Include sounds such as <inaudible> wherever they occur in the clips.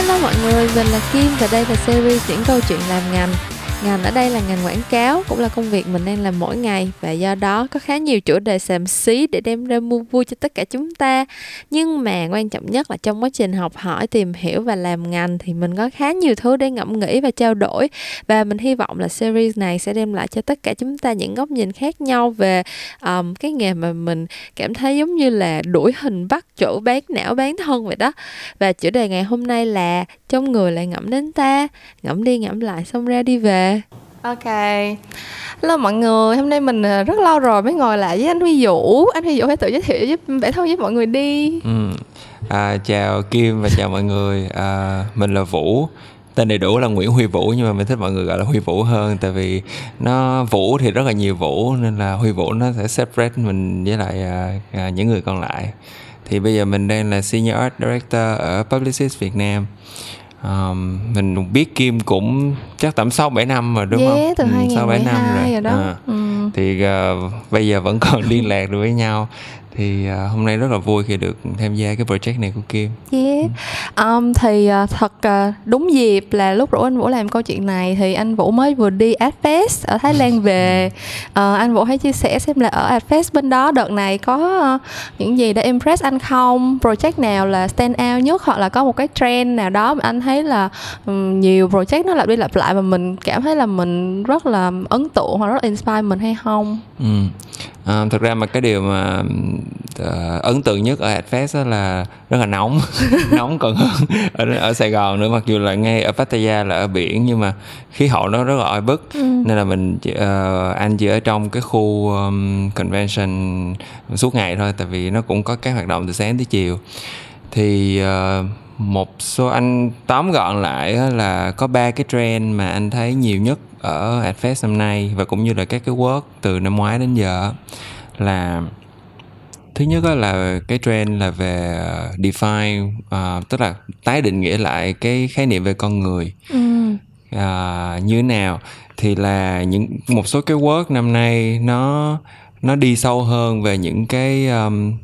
Hello mọi người, mình là Kim và đây là series những câu chuyện làm ngành. Ngành ở đây là ngành quảng cáo, cũng là công việc mình đang làm mỗi ngày và do đó có khá nhiều chủ đề xàm xí để đem ra mua vui cho tất cả chúng ta. Nhưng mà quan trọng nhất là trong quá trình học hỏi, tìm hiểu và làm ngành thì mình có khá nhiều thứ để ngẫm nghĩ và trao đổi và mình hy vọng là series này sẽ đem lại cho tất cả chúng ta những góc nhìn khác nhau về um, cái nghề mà mình cảm thấy giống như là đuổi hình bắt chỗ bán não bán thân vậy đó. Và chủ đề ngày hôm nay là trong người lại ngẫm đến ta, ngẫm đi ngẫm lại xong ra đi về Ok. Hello mọi người, hôm nay mình ờ, rất lâu rồi mới ngồi lại với anh Huy Vũ. Anh Huy Vũ hãy tự giới thiệu giúp bản thân với mọi người đi. Ừ. à, Chào Kim và chào mọi người. À, Mình là Vũ. Tên đầy đủ là Nguyễn Huy Vũ nhưng mà mình thích mọi người gọi là Huy Vũ hơn tại vì nó Vũ thì rất là nhiều Vũ nên là Huy Vũ nó sẽ separate mình với lại à, à, những người còn lại. Thì bây giờ mình đang là Senior Art Director ở Publicis Việt Nam. Um, mình biết Kim cũng chắc tầm sáu bảy năm rồi đúng yeah, không? từ ừ, sáu bảy năm rồi. rồi đó. À, ừ. Thì uh, bây giờ vẫn <laughs> còn liên lạc được với nhau thì uh, hôm nay rất là vui khi được tham gia cái project này của Kim. Yeah. Um, thì uh, thật uh, đúng dịp là lúc rủ anh Vũ làm câu chuyện này thì anh Vũ mới vừa đi Adfest ở Thái Lan về. Uh, <laughs> anh Vũ hãy chia sẻ xem là ở Adfest bên đó đợt này có uh, những gì đã impress anh không? Project nào là stand out nhất hoặc là có một cái trend nào đó mà anh thấy là um, nhiều project nó lặp đi lặp lại và mình cảm thấy là mình rất là ấn tượng hoặc rất inspire mình hay không? Ừ à, thực ra mà cái điều mà uh, ấn tượng nhất ở Adfest là rất là nóng <laughs> nóng còn hơn ở, ở Sài Gòn nữa mặc dù là ngay ở Pattaya là ở biển nhưng mà khí hậu nó rất là oi bức ừ. nên là mình uh, anh chỉ ở trong cái khu um, convention suốt ngày thôi tại vì nó cũng có các hoạt động từ sáng tới chiều thì uh, một số anh tóm gọn lại là có ba cái trend mà anh thấy nhiều nhất ở Adfest năm nay và cũng như là các cái work từ năm ngoái đến giờ là thứ nhất là cái trend là về ờ, define uh, tức là tái định nghĩa lại cái khái niệm về con người. Ừ. uh, như thế nào? Thì là những một số cái work năm nay nó nó đi sâu hơn về những cái um,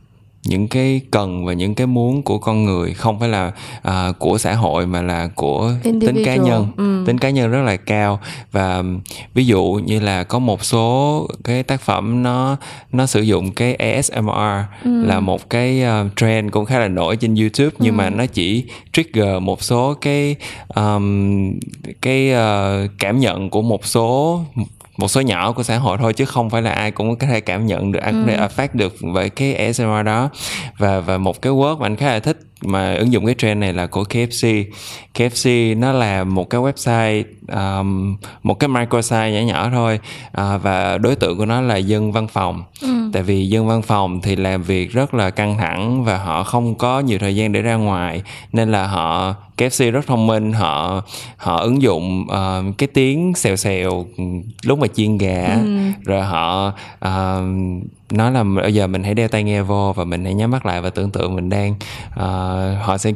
những cái cần và những cái muốn của con người không phải là uh, của xã hội mà là của Individual. tính cá nhân ừ. tính cá nhân rất là cao và ví dụ như là có một số cái tác phẩm nó nó sử dụng cái ASMR ừ. là một cái uh, trend cũng khá là nổi trên YouTube nhưng ừ. mà nó chỉ trigger một số cái um, cái uh, cảm nhận của một số một số nhỏ của xã hội thôi chứ không phải là ai cũng có thể cảm nhận được ai cũng có thể ừ. affect được với cái ASMR đó và và một cái word mà anh khá là thích mà ứng dụng cái trend này là của KFC KFC nó là một cái website um, một cái microsite nhỏ nhỏ thôi. Uh, và đối tượng của nó là dân văn phòng. Ừ. tại vì dân văn phòng thì làm việc rất là căng thẳng và họ không có nhiều thời gian để ra ngoài. Nên là họ KFC rất thông minh họ họ ứng dụng uh, cái tiếng xèo xèo lúc mà chiên gà. Ừ. rồi họ uh, nói là bây giờ mình hãy đeo tai nghe vô và mình hãy nhắm mắt lại và tưởng tượng mình đang uh, họ sẽ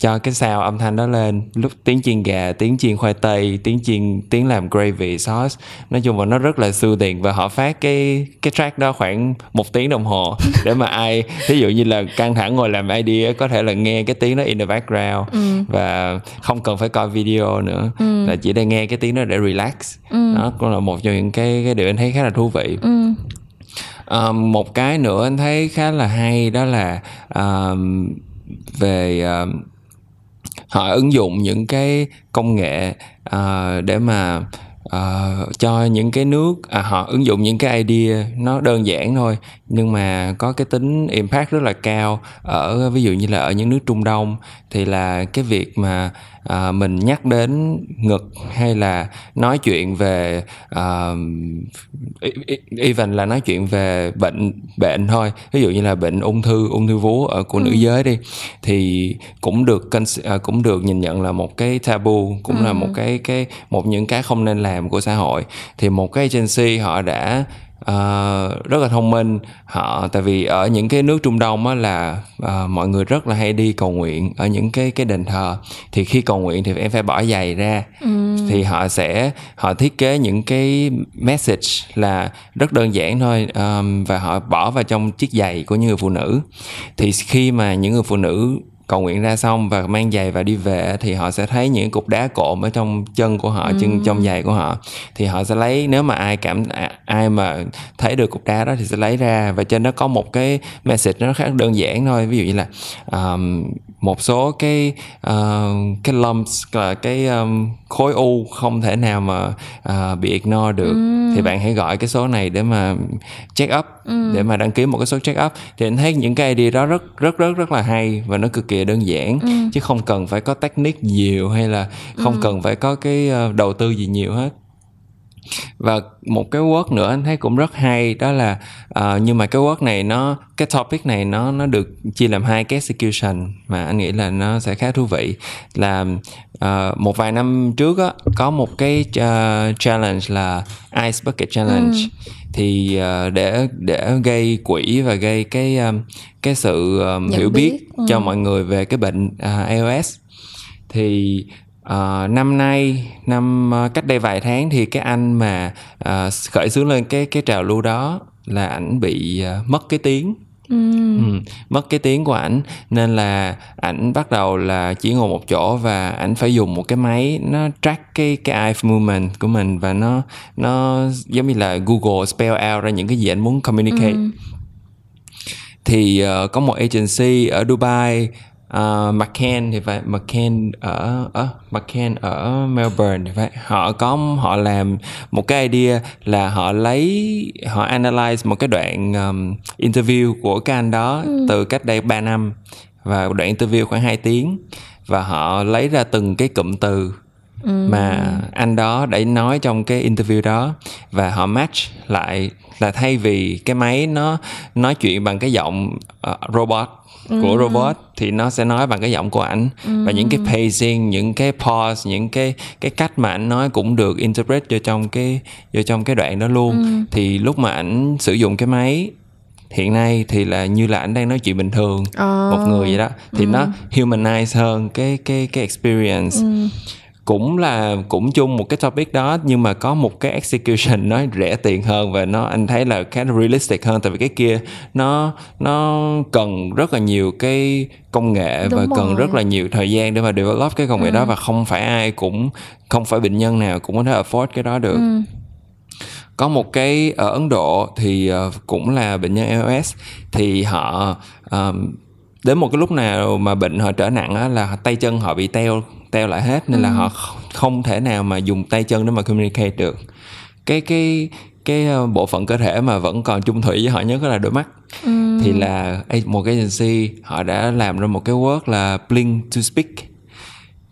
cho cái sao âm thanh đó lên lúc tiếng chiên gà tiếng chiên khoai tây tiếng chiên tiếng làm gravy sauce nói chung là nó rất là tiền và họ phát cái cái track đó khoảng một tiếng đồng hồ <laughs> để mà ai ví dụ như là căng thẳng ngồi làm idea có thể là nghe cái tiếng đó in the background ừ. và không cần phải coi video nữa ừ. là chỉ để nghe cái tiếng đó để relax ừ. đó cũng là một trong những cái cái điều anh thấy khá là thú vị ừ uh, một cái nữa anh thấy khá là hay đó là uh, về uh, họ ứng dụng những cái công nghệ uh, để mà uh, cho những cái nước à, họ ứng dụng những cái idea nó đơn giản thôi nhưng mà có cái tính impact rất là cao ở ví dụ như là ở những nước Trung Đông thì là cái việc mà à, mình nhắc đến ngực hay là nói chuyện về uh, even là nói chuyện về bệnh bệnh thôi ví dụ như là bệnh ung thư ung thư vú ở của ừ. nữ giới đi thì cũng được uh, cũng được nhìn nhận là một cái tabu cũng ừ. là một cái cái một những cái không nên làm của xã hội thì một cái agency họ đã uh, rất là thông minh. Họ tại vì ở những cái nước Trung Đông á là uh, mọi người rất là hay đi cầu nguyện ở những cái cái đền thờ. Thì khi cầu nguyện thì em phải bỏ giày ra. Ừ. thì họ sẽ họ thiết kế những cái message là rất đơn giản thôi um, và họ bỏ vào trong chiếc giày của những người phụ nữ. Thì khi mà những người phụ nữ cầu nguyện ra xong và mang giày và đi về thì họ sẽ thấy những cục đá cộm ở trong chân của họ chân trong giày của họ. Thì họ sẽ lấy nếu mà ai cảm à, ai mà thấy được cục đá đó thì sẽ lấy ra. Và trên đó có một cái message nó khá đơn giản thôi. Ví dụ như là um, một số cái uh, cái lumps là cái um, khối u không thể nào mà uh, bị ignore được ừ. thì bạn hãy gọi cái số này để mà check up ừ. để mà đăng ký một cái số check up thì anh thấy những cái idea đó rất rất rất rất là hay và nó cực kỳ đơn giản ừ. chứ không cần phải có technique nhiều hay là không ừ. cần phải có cái uh, đầu tư gì nhiều hết và một cái word nữa anh thấy cũng rất hay đó là uh, nhưng mà cái word này nó cái topic này nó nó được chia làm hai cái execution mà anh nghĩ là nó sẽ khá thú vị là uh, một vài năm trước á có một cái uh, challenge là ice bucket challenge ừ. thì uh, để để gây quỹ và gây cái um, cái sự um, hiểu biết, biết ừ. cho mọi người về cái bệnh uh, iOS thì Uh, năm nay năm uh, cách đây vài tháng thì cái anh mà uh, khởi xướng lên cái cái trào lưu đó là ảnh bị uh, mất cái tiếng ừ. Ừ, mất cái tiếng của ảnh nên là ảnh bắt đầu là chỉ ngồi một chỗ và ảnh phải dùng một cái máy nó track cái cái eye movement của mình và nó nó giống như là Google spell out ra những cái gì anh muốn communicate ừ. thì uh, có một agency ở Dubai uh, McCann thì phải McCann ở ở McCann ở Melbourne thì phải họ có họ làm một cái idea là họ lấy họ analyze một cái đoạn um, interview của cái anh đó ừ. từ cách đây 3 năm và đoạn interview khoảng 2 tiếng và họ lấy ra từng cái cụm từ ừ. mà anh đó đã nói trong cái interview đó và họ match lại là thay vì cái máy nó nói chuyện bằng cái giọng uh, robot của ừ. robot thì nó sẽ nói bằng cái giọng của ảnh ừ. và những cái pacing những cái pause những cái cái cách mà ảnh nói cũng được interpret vô trong cái vô trong cái đoạn đó luôn ừ. thì lúc mà ảnh sử dụng cái máy hiện nay thì là như là ảnh đang nói chuyện bình thường oh. một người vậy đó thì ừ. nó humanize hơn cái cái cái experience ừ cũng là cũng chung một cái topic đó nhưng mà có một cái execution nó rẻ tiền hơn và nó anh thấy là khá là realistic hơn tại vì cái kia nó nó cần rất là nhiều cái công nghệ Đúng và rồi. cần rất là nhiều thời gian để mà develop cái công nghệ ừ. đó và không phải ai cũng không phải bệnh nhân nào cũng có thể afford cái đó được ừ. có một cái ở Ấn Độ thì uh, cũng là bệnh nhân iOS thì họ um, đến một cái lúc nào mà bệnh họ trở nặng á, là tay chân họ bị teo teo lại hết nên ừ. là họ không thể nào mà dùng tay chân để mà communicate được. Cái cái cái ờ, bộ phận cơ thể mà vẫn còn chung thủy với họ nhất là đôi mắt. Ừ. thì là một cái agency họ đã làm ra một cái word là blink to speak.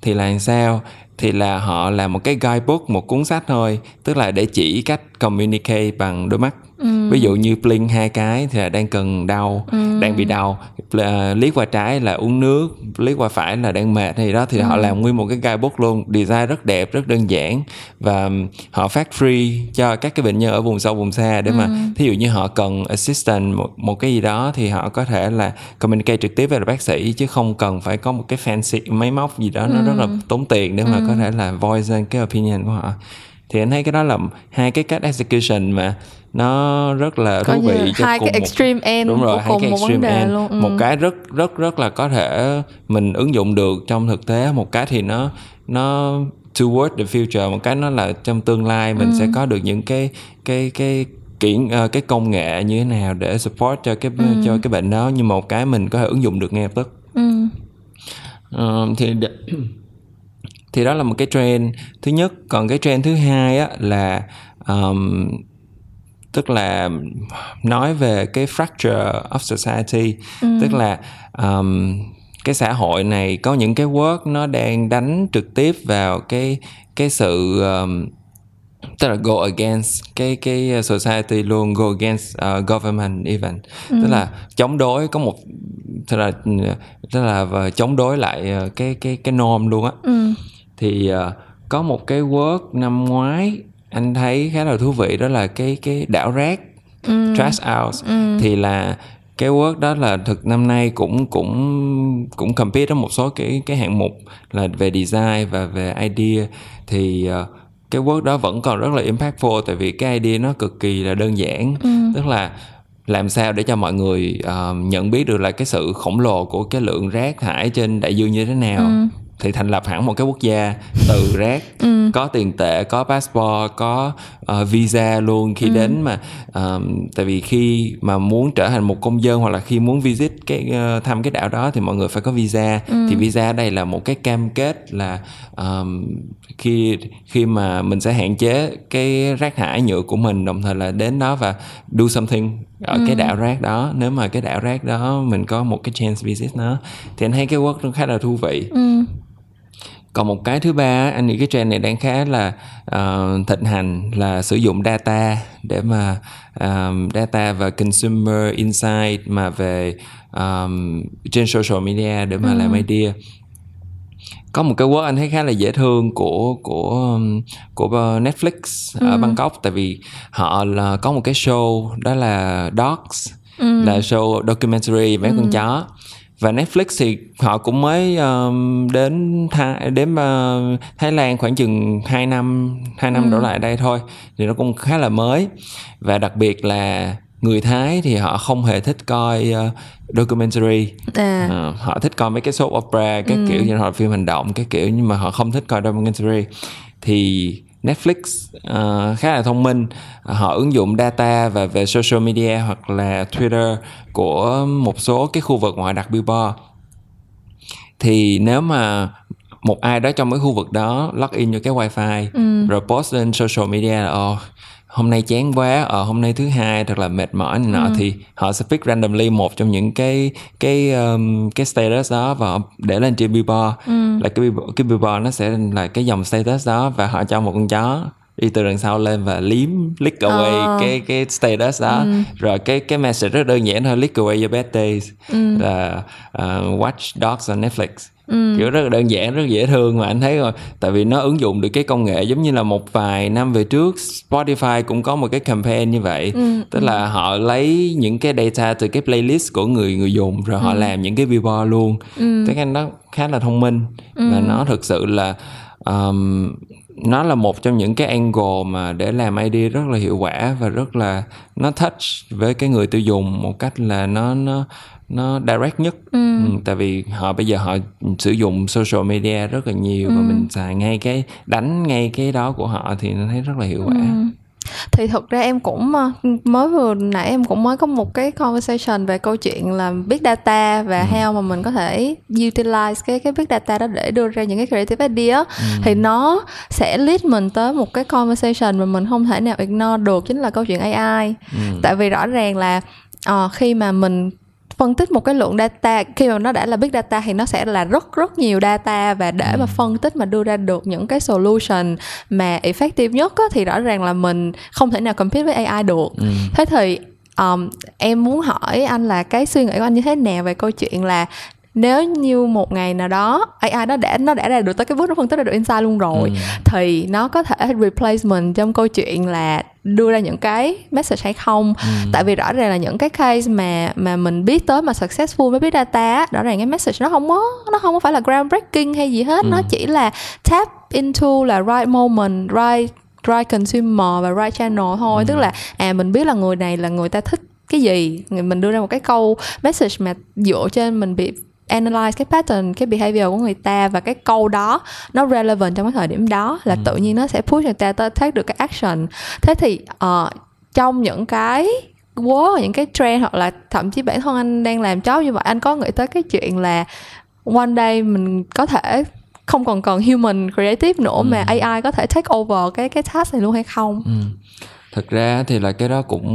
Thì là sao? Thì là họ làm một cái guidebook một cuốn sách thôi tức là để chỉ cách communicate bằng đôi mắt ừ. ví dụ như blink hai cái thì là đang cần đau ừ. đang bị đau uh, liếc qua trái là uống nước liếc qua phải là đang mệt hay đó thì ừ. họ làm nguyên một cái guidebook luôn design rất đẹp rất đơn giản và họ phát free cho các cái bệnh nhân ở vùng sâu vùng xa để ừ. mà thí dụ như họ cần assistant một, một cái gì đó thì họ có thể là communicate trực tiếp với bác sĩ chứ không cần phải có một cái fancy máy móc gì đó ừ. nó rất là tốn tiền để mà ừ. có thể là voice cái opinion của họ thì anh thấy cái đó là hai cái cách execution mà nó rất là thú vị cho hai cùng cái extreme một, end đúng rồi hai cái extreme end luôn. Ừ. một cái rất rất rất là có thể mình ứng dụng được trong thực tế một cái thì nó nó toward the future một cái nó là trong tương lai mình ừ. sẽ có được những cái cái cái kiện uh, cái công nghệ như thế nào để support cho cái ừ. cho cái bệnh đó nhưng một cái mình có thể ứng dụng được ngay lập tức ừ. uh, thì thì đó là một cái trend thứ nhất còn cái trend thứ hai á là um, tức là nói về cái fracture of society ừ. tức là um, cái xã hội này có những cái work nó đang đánh trực tiếp vào cái cái sự um, tức là go against cái cái society luôn go against uh, government even ừ. tức là chống đối có một tức là tức là chống đối lại uh, cái cái cái norm luôn á ừ. thì uh, có một cái work năm ngoái anh thấy khá là thú vị đó là cái cái đảo rác ừ. trash out ừ. thì là cái work đó là thực năm nay cũng cũng cũng compete trong một số cái cái hạng mục là về design và về idea thì uh, cái work đó vẫn còn rất là impactful tại vì cái idea nó cực kỳ là đơn giản ừ. tức là làm sao để cho mọi người uh, nhận biết được là cái sự khổng lồ của cái lượng rác thải trên đại dương như thế nào ừ thì thành lập hẳn một cái quốc gia từ rác ừ. có tiền tệ có passport có uh, visa luôn khi ừ. đến mà um, tại vì khi mà muốn trở thành một công dân hoặc là khi muốn visit cái uh, thăm cái đảo đó thì mọi người phải có visa ừ. thì visa đây là một cái cam kết là um, khi khi mà mình sẽ hạn chế cái rác thải nhựa của mình đồng thời là đến đó và do something ở ừ. cái đảo rác đó nếu mà cái đảo rác đó mình có một cái chance visit nó thì anh thấy cái work nó khá là thú vị ừ còn một cái thứ ba anh nghĩ cái trend này đang khá là uh, thịnh hành là sử dụng data để mà um, data và consumer insight mà về um, trên social media để mà ừ. làm idea có một cái work anh thấy khá là dễ thương của của của Netflix ừ. ở Bangkok tại vì họ là có một cái show đó là Dogs ừ. là show documentary mấy ừ. con chó và Netflix thì họ cũng mới um, đến Tha, đến uh, Thái Lan khoảng chừng 2 năm 2 năm ừ. đổ lại đây thôi thì nó cũng khá là mới và đặc biệt là người Thái thì họ không hề thích coi uh, documentary à. uh, họ thích coi mấy cái soap opera các ừ. kiểu như họ phim hành động cái kiểu nhưng mà họ không thích coi documentary thì Netflix uh, khá là thông minh họ ứng dụng data và về social media hoặc là Twitter của một số cái khu vực ngoài đặt billboard thì nếu mà một ai đó trong cái khu vực đó log in vô cái wifi ừ. rồi post lên social media là oh, hôm nay chán quá ở ờ, hôm nay thứ hai thật là mệt mỏi này nọ ừ. thì họ sẽ pick randomly một trong những cái cái um, cái status đó và để lên trên billboard ừ. là cái cái billboard nó sẽ là cái dòng status đó và họ cho một con chó đi từ đằng sau lên và liếm lick away oh. cái cái status đó ừ. rồi cái cái message rất đơn giản thôi lick away your bad days ừ. là uh, watch dogs on Netflix ừ. kiểu rất là đơn giản rất dễ thương mà anh thấy rồi tại vì nó ứng dụng được cái công nghệ giống như là một vài năm về trước Spotify cũng có một cái campaign như vậy ừ. tức là họ lấy những cái data từ cái playlist của người người dùng rồi ừ. họ làm những cái billboard luôn ừ. cái nó khá là thông minh ừ. và nó thực sự là um, nó là một trong những cái angle mà để làm idea rất là hiệu quả và rất là nó touch với cái người tiêu dùng một cách là nó nó nó direct nhất ừ. Ừ, tại vì họ bây giờ họ sử dụng social media rất là nhiều ừ. và mình xài ngay cái đánh ngay cái đó của họ thì nó thấy rất là hiệu quả ừ thì thực ra em cũng ờ, mới vừa nãy em cũng mới có một cái conversation về câu chuyện là big data và ừ. how mà mình có thể utilize cái cái big data đó để đưa ra những cái creative idea ừ. thì nó sẽ lead mình tới một cái conversation mà mình không thể nào ignore được chính là câu chuyện AI ừ. tại vì rõ ràng là uh, khi mà mình phân tích một cái lượng data khi mà nó đã là big data thì nó sẽ là rất rất nhiều data và để ừ. mà phân tích mà đưa ra được những cái solution mà effective nhất á, thì rõ ràng là mình không thể nào compete với AI được ừ. thế thì um, em muốn hỏi anh là cái suy nghĩ của anh như thế nào về câu chuyện là nếu như một ngày nào đó AI nó đã nó đã ra được tới cái bước nó phân tích ra được insight luôn rồi ừ. thì nó có thể replacement trong câu chuyện là đưa ra những cái message hay không ừ. tại vì rõ ràng là những cái case mà mà mình biết tới mà successful với big data rõ ràng cái message nó không có nó không có phải là groundbreaking hay gì hết ừ. nó chỉ là tap into là right moment right right consumer và right channel thôi ừ. tức là à mình biết là người này là người ta thích cái gì mình đưa ra một cái câu message mà dựa trên mình bị analyze cái pattern cái behavior của người ta và cái câu đó nó relevant trong cái thời điểm đó là ừ. tự nhiên nó sẽ push người ta tới take được cái action thế thì uh, trong những cái word những cái trend hoặc là thậm chí bản thân anh đang làm job như vậy anh có nghĩ tới cái chuyện là one day mình có thể không còn cần human creative nữa ừ. mà AI có thể take over cái cái task này luôn hay không? Ừ thật ra thì là cái đó cũng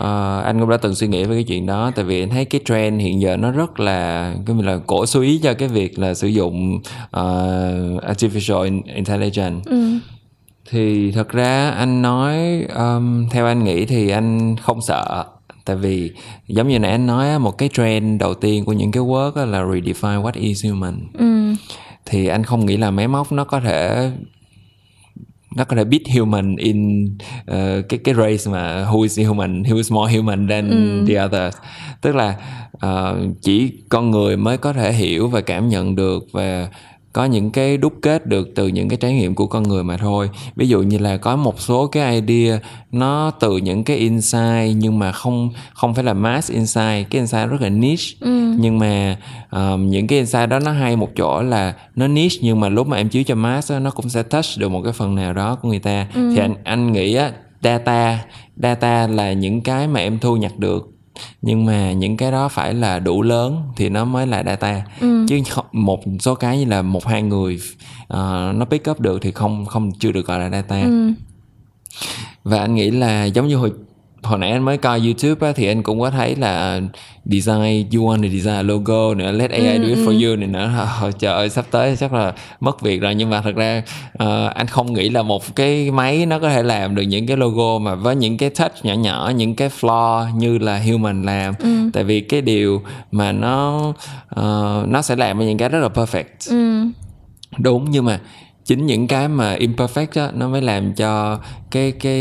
uh, anh cũng đã từng suy nghĩ về cái chuyện đó tại vì anh thấy cái trend hiện giờ nó rất là cái là cổ suý cho cái việc là sử dụng uh, artificial intelligence ừ. thì thật ra anh nói um, theo anh nghĩ thì anh không sợ tại vì giống như nãy anh nói một cái trend đầu tiên của những cái work là redefine what is human ừ. thì anh không nghĩ là máy móc nó có thể nó có thể beat human in uh, cái cái race mà who is human who is more human than ừ. the others tức là uh, chỉ con người mới có thể hiểu và cảm nhận được và có những cái đúc kết được từ những cái trải nghiệm của con người mà thôi. Ví dụ như là có một số cái idea nó từ những cái insight nhưng mà không không phải là mass insight. Cái insight rất là niche. Ừ. nhưng mà um, những cái insight đó nó hay một chỗ là nó niche nhưng mà lúc mà em chiếu cho mass đó, nó cũng sẽ touch được một cái phần nào đó của người ta. Ừ. thì anh anh nghĩ á data data là những cái mà em thu nhặt được nhưng mà những cái đó phải là đủ lớn thì nó mới là data ừ. chứ một số cái như là một hai người uh, nó pick up được thì không không chưa được gọi là data ừ. và anh nghĩ là giống như hồi hồi nãy anh mới coi YouTube á, thì anh cũng có thấy là design you want to design logo nữa let AI ừ, do it for ừ. you này nữa <laughs> hồi trời ơi sắp tới chắc là mất việc rồi nhưng mà thật ra uh, anh không nghĩ là một cái máy nó có thể làm được những cái logo mà với những cái touch nhỏ nhỏ những cái flaw như là human làm ừ. tại vì cái điều mà nó uh, nó sẽ làm những cái rất là perfect ừ. đúng nhưng mà chính những cái mà imperfect đó nó mới làm cho cái cái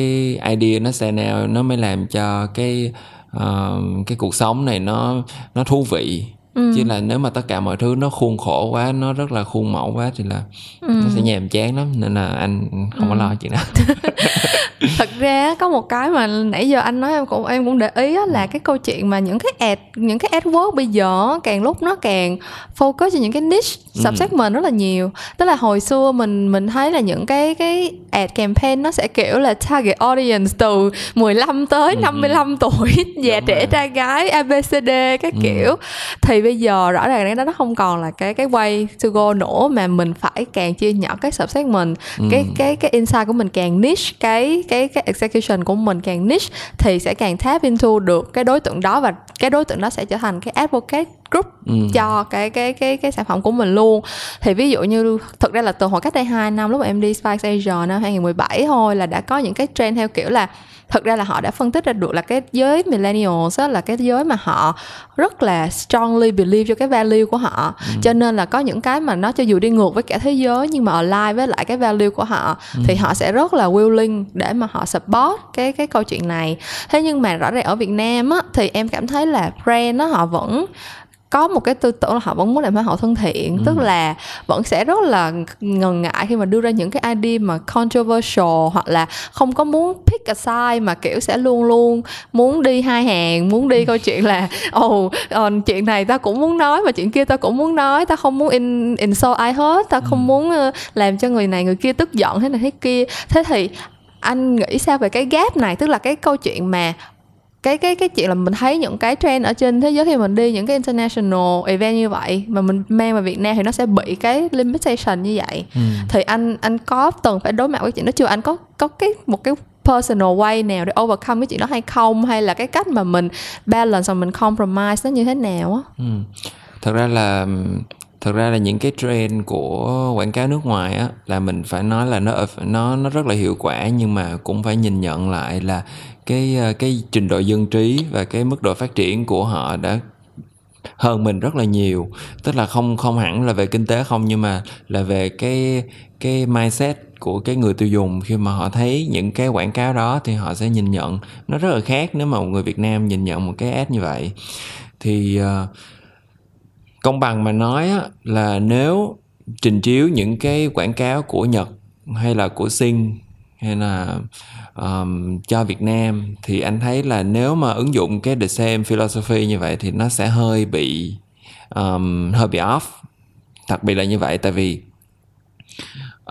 idea nó stand out nó mới làm cho cái uh, cái cuộc sống này nó nó thú vị ừ. chứ là nếu mà tất cả mọi thứ nó khuôn khổ quá nó rất là khuôn mẫu quá thì là ừ. nó sẽ nhàm chán lắm nên là anh không ừ. có lo chuyện đó <laughs> thật ra có một cái mà nãy giờ anh nói em cũng em cũng để ý là cái câu chuyện mà những cái ad những cái adwork bây giờ càng lúc nó càng focus cho những cái niche ừ. subsegment rất là nhiều tức là hồi xưa mình mình thấy là những cái cái ad campaign nó sẽ kiểu là target audience từ 15 tới ừ. 55 ừ. tuổi <laughs> già Đúng trẻ rồi. trai gái abcd các ừ. kiểu thì bây giờ rõ ràng đó nó không còn là cái cái way to go nữa mà mình phải càng chia nhỏ cái subsegment ừ. cái cái cái insight của mình càng niche cái cái cái execution của mình càng niche thì sẽ càng tap into được cái đối tượng đó và cái đối tượng đó sẽ trở thành cái advocate group ừ. cho cái cái cái cái sản phẩm của mình luôn thì ví dụ như thực ra là từ hồi cách đây 2 năm lúc mà em đi Spice Asia năm 2017 thôi là đã có những cái trend theo kiểu là thực ra là họ đã phân tích ra được là cái giới millennials đó là cái giới mà họ rất là strongly believe cho cái value của họ ừ. cho nên là có những cái mà nó cho dù đi ngược với cả thế giới nhưng mà align với lại cái value của họ ừ. thì họ sẽ rất là willing để mà họ support cái cái câu chuyện này thế nhưng mà rõ ràng ở Việt Nam á thì em cảm thấy là brand nó họ vẫn có một cái tư tưởng là họ vẫn muốn làm cho họ thân thiện ừ. tức là vẫn sẽ rất là ngần ngại khi mà đưa ra những cái idea mà controversial hoặc là không có muốn pick a side mà kiểu sẽ luôn luôn muốn đi hai hàng muốn đi câu chuyện là ồ oh, uh, chuyện này ta cũng muốn nói và chuyện kia ta cũng muốn nói ta không muốn in insult ai hết ta không ừ. muốn uh, làm cho người này người kia tức giận thế này thế kia thế thì anh nghĩ sao về cái gap này tức là cái câu chuyện mà cái cái cái chuyện là mình thấy những cái trend ở trên thế giới khi mình đi những cái international event như vậy mà mình mang vào Việt Nam thì nó sẽ bị cái limitation như vậy ừ. thì anh anh có từng phải đối mặt với chuyện đó chưa anh có có cái một cái personal way nào để overcome cái chuyện đó hay không hay là cái cách mà mình balance và mình compromise nó như thế nào á ừ. thật ra là thật ra là những cái trend của quảng cáo nước ngoài á là mình phải nói là nó nó nó rất là hiệu quả nhưng mà cũng phải nhìn nhận lại là cái ờ, cái trình độ dân trí và cái mức độ phát triển của họ đã hơn mình rất là nhiều. Tức là không không hẳn là về kinh tế không nhưng mà là về cái cái mindset của cái người tiêu dùng. Khi mà họ thấy những cái quảng cáo đó thì họ sẽ nhìn nhận. Nó rất là khác nếu mà một người Việt Nam nhìn nhận một cái ad như vậy. Thì uh, công bằng mà nói á, là nếu trình chiếu những cái quảng cáo của Nhật hay là của Sing hay là um, cho Việt Nam thì anh thấy là nếu mà ứng dụng cái the same philosophy như vậy thì nó sẽ hơi bị um, hơi bị off. Đặc biệt là như vậy tại vì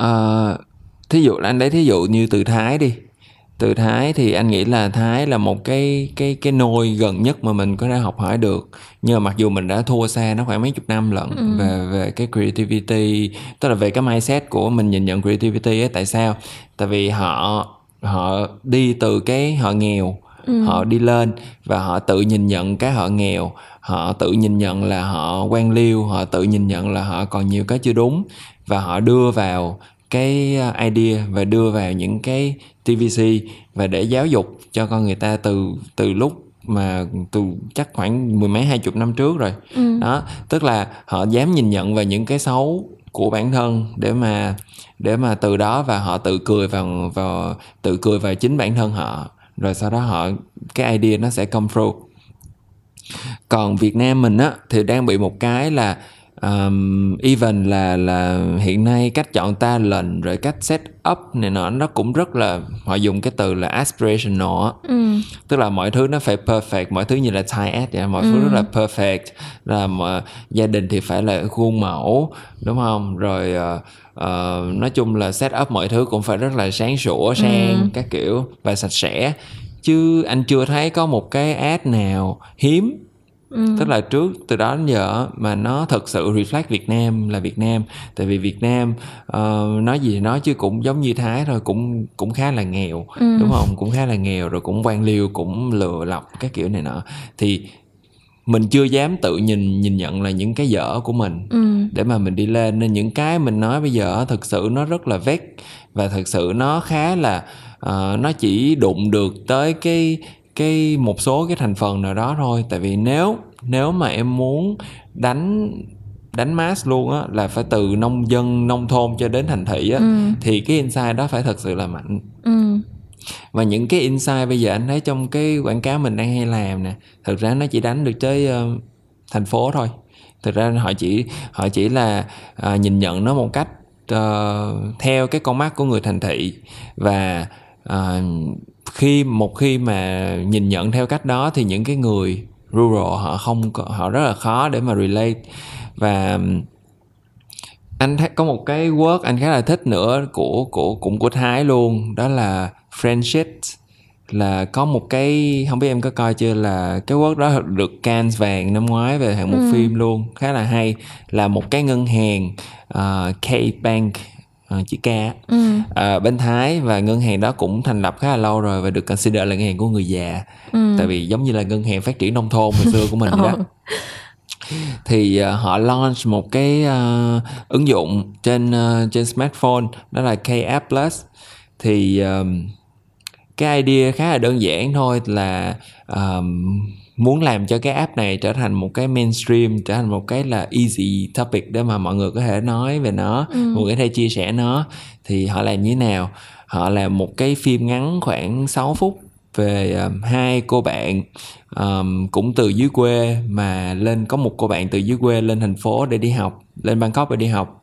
uh, thí dụ anh lấy thí dụ như từ Thái đi từ Thái thì anh nghĩ là Thái là một cái cái cái nôi gần nhất mà mình có thể học hỏi được nhưng mà mặc dù mình đã thua xa nó khoảng mấy chục năm lận ừ. về về cái creativity tức là về cái mindset của mình nhìn nhận creativity ấy tại sao tại vì họ họ đi từ cái họ nghèo ừ. họ đi lên và họ tự nhìn nhận cái họ nghèo họ tự nhìn nhận là họ quan liêu họ tự nhìn nhận là họ còn nhiều cái chưa đúng và họ đưa vào cái idea và đưa vào những cái TVC và để giáo dục cho con người ta từ từ lúc mà từ chắc khoảng mười mấy hai chục năm trước rồi ừ. đó tức là họ dám nhìn nhận vào những cái xấu của bản thân để mà để mà từ đó và họ tự cười vào vào tự cười vào chính bản thân họ rồi sau đó họ cái idea nó sẽ come through còn Việt Nam mình á thì đang bị một cái là um, even là là hiện nay cách chọn talent rồi cách set up này nọ nó cũng rất là họ dùng cái từ là aspirational ừ. tức là mọi thứ nó phải perfect mọi thứ như là tie ad vậy mọi thứ rất là perfect. Là mà gia đình thì phải là khuôn mẫu đúng không? Rồi ờ, ờ, nói chung là set up mọi thứ cũng phải rất là sáng sủa sang các kiểu và sạch sẽ. Chứ anh chưa thấy có một cái ad nào hiếm tức là trước từ đó đến giờ mà nó thật sự reflect Việt Nam là Việt Nam. Tại vì Việt Nam ờ, nói gì thì nói chứ cũng giống như Thái thôi cũng cũng khá là nghèo đúng không? Cũng khá là nghèo rồi cũng quan liêu cũng lừa lọc các kiểu này nọ. Thì mình chưa dám tự nhìn nhìn nhận là những cái dở của mình để mà mình đi lên. Nên những cái mình nói bây giờ thực sự nó rất là vét và thực sự nó khá là ờ, nó chỉ đụng được tới cái cái một số cái thành phần nào đó thôi. Tại vì nếu nếu mà em muốn đánh đánh mass luôn á là phải từ nông dân nông thôn cho đến thành thị á thì cái insight đó phải thật sự là mạnh. Ừ. và những cái insight bây giờ anh thấy trong cái quảng cáo mình đang hay làm nè thực ra nó chỉ đánh được tới ờ, thành phố thôi. Thực ra họ chỉ họ chỉ là ờ, nhìn nhận nó một cách ờ, theo cái con mắt của người thành thị và ờ, khi một khi mà nhìn nhận theo cách đó thì những cái người rural họ không họ rất là khó để mà relate. Và anh thấy có một cái word anh khá là thích nữa của của cũng của Thái luôn đó là friendship. Là có một cái không biết em có coi chưa là cái word đó được Cannes vàng năm ngoái về hạng mục phim luôn khá là hay. Là một cái ngân hàng uh, K Bank uh, chữ K á, ờ, bên Thái và ngân hàng đó cũng thành lập khá là lâu rồi và được consider là ngân hàng của người già. Tại vì giống như là ngân hàng phát triển nông thôn hồi xưa của mình đó. <laughs> Thì ờ, họ launch một cái ờ, ứng dụng trên ờ, trên smartphone đó là K-App Plus. Thì ờm, cái idea khá là đơn giản thôi là ờm, muốn làm cho cái app này trở thành một cái mainstream trở thành một cái là easy topic để mà mọi người có thể nói về nó mọi người có thể chia sẻ nó thì họ làm như thế nào? Họ làm một cái phim ngắn khoảng 6 phút về um, hai cô bạn um, cũng từ dưới quê mà lên có một cô bạn từ dưới quê lên thành phố để đi học lên Bangkok để đi học.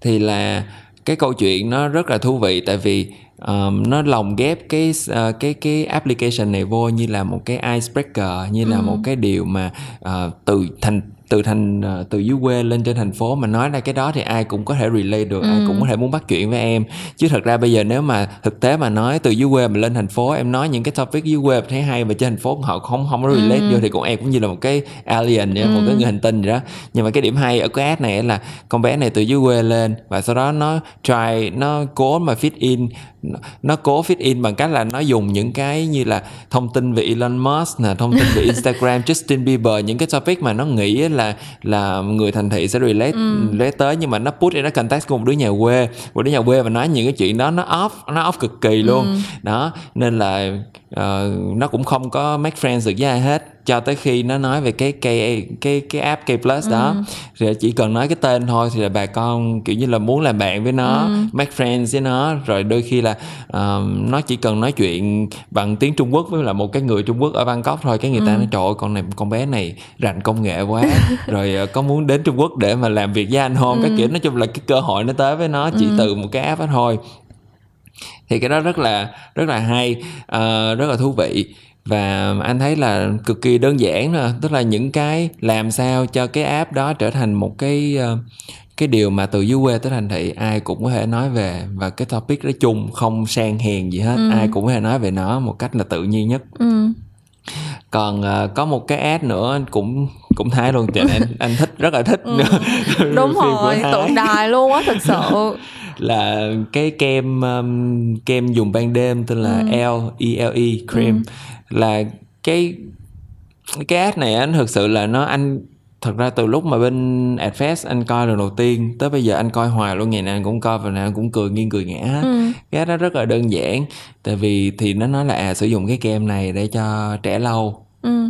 Thì là cái câu chuyện nó rất là thú vị tại vì um, nó lồng ghép cái uh, cái cái application này vô như là một cái icebreaker như là một cái điều mà uh, từ thành từ thành uh, từ dưới quê lên trên thành phố mà nói ra cái đó thì ai cũng có thể relate được ai cũng có thể muốn bắt chuyện với em. Chứ thật ra bây giờ nếu mà thực tế mà nói từ dưới quê mà lên thành phố em nói những cái topic dưới quê thấy hay và trên thành phố họ không không có relate vô thì cũng em cũng như là một cái alien vậy, một cái người hành tinh vậy đó. Nhưng mà cái điểm hay ở cái ad này là con bé này từ dưới quê lên và sau đó nó try nó cố mà fit in nó- nó cố fit in bằng cách là nó dùng những cái như là thông tin về Elon Musk nè thông tin về <laughs> Instagram Justin Bieber những cái topic mà nó nghĩ là là người thành thị sẽ relate relate tới nhưng mà nó put in cái context của một đứa nhà quê một đứa nhà quê mà nói những cái chuyện đó nó off nó off cực kỳ luôn. Đó nên là ờ, nó cũng không có make friends được với ai hết cho tới khi nó nói về cái cái cái cái app K Plus đó. Thì chỉ cần nói cái tên thôi thì là bà con kiểu như là muốn làm bạn với nó make friends với nó. Rồi đôi khi là ờ, nó chỉ cần nói chuyện bằng tiếng Trung Quốc với là một cái người Trung Quốc ở Bangkok thôi. Cái người ta nói trời ơi con này con bé này rành công nghệ quá. <laughs> Rồi ờ, có muốn đến Trung Quốc để mà làm việc với anh không? Cái kiểu nói chung là cái cơ hội nó tới với nó chỉ từ một cái app đó thôi. Thì cái đó rất là rất là hay ờ, rất là thú vị và anh thấy là cực kỳ đơn giản nè tức là những cái làm sao cho cái app đó trở thành một cái ờ, cái điều mà từ dưới quê tới thành thị ai cũng có thể nói về. Và cái topic đó chung không sang hèn gì hết ai cũng có thể nói về nó một cách là tự nhiên nhất. Ừ. còn ờ, có một cái ad nữa cũng cũng thái luôn nên anh anh thích rất là thích. Đúng <laughs> phim của rồi tượng đài luôn á thật sự. <laughs> Là cái kem um, kem dùng ban đêm tên là L E L E cream là cái cái ad này anh thực sự là nó anh thật ra từ lúc mà bên Adfest anh coi lần đầu tiên tới bây giờ anh coi hoài luôn ngày nào anh cũng coi và nào anh cũng cười nghiêng cười ngã hết. cái đó rất là đơn giản tại vì thì nó nói là à sử dụng cái kem này để cho trẻ lâu ừ.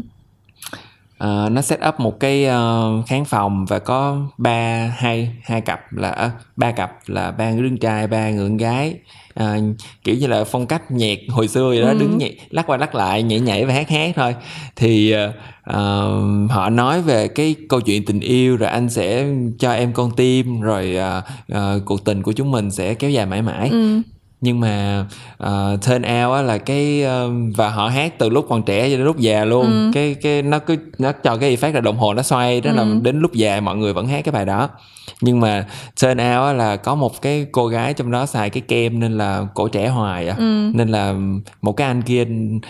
uh, nó set up một cái uh, khán phòng và có ba hai hai cặp là uh, ba cặp là ba người đương trai ba người con gái uh, kiểu như là phong cách nhạc hồi xưa vậy đó ừ. đứng nhảy, lắc qua lắc lại nhảy nhảy và hát hát thôi. Thì uh, họ nói về cái câu chuyện tình yêu rồi anh sẽ cho em con tim rồi uh, uh, cuộc tình của chúng mình sẽ kéo dài mãi mãi. Ừ nhưng mà uh, turn out á là cái uh, và họ hát từ lúc còn trẻ cho đến lúc già luôn ừ. cái cái nó cứ nó cho cái effect là đồng hồ nó xoay đó ừ. là đến lúc già mọi người vẫn hát cái bài đó nhưng mà turn out là có một cái cô gái trong đó xài cái kem nên là cổ trẻ hoài à ừ. nên là một cái anh kia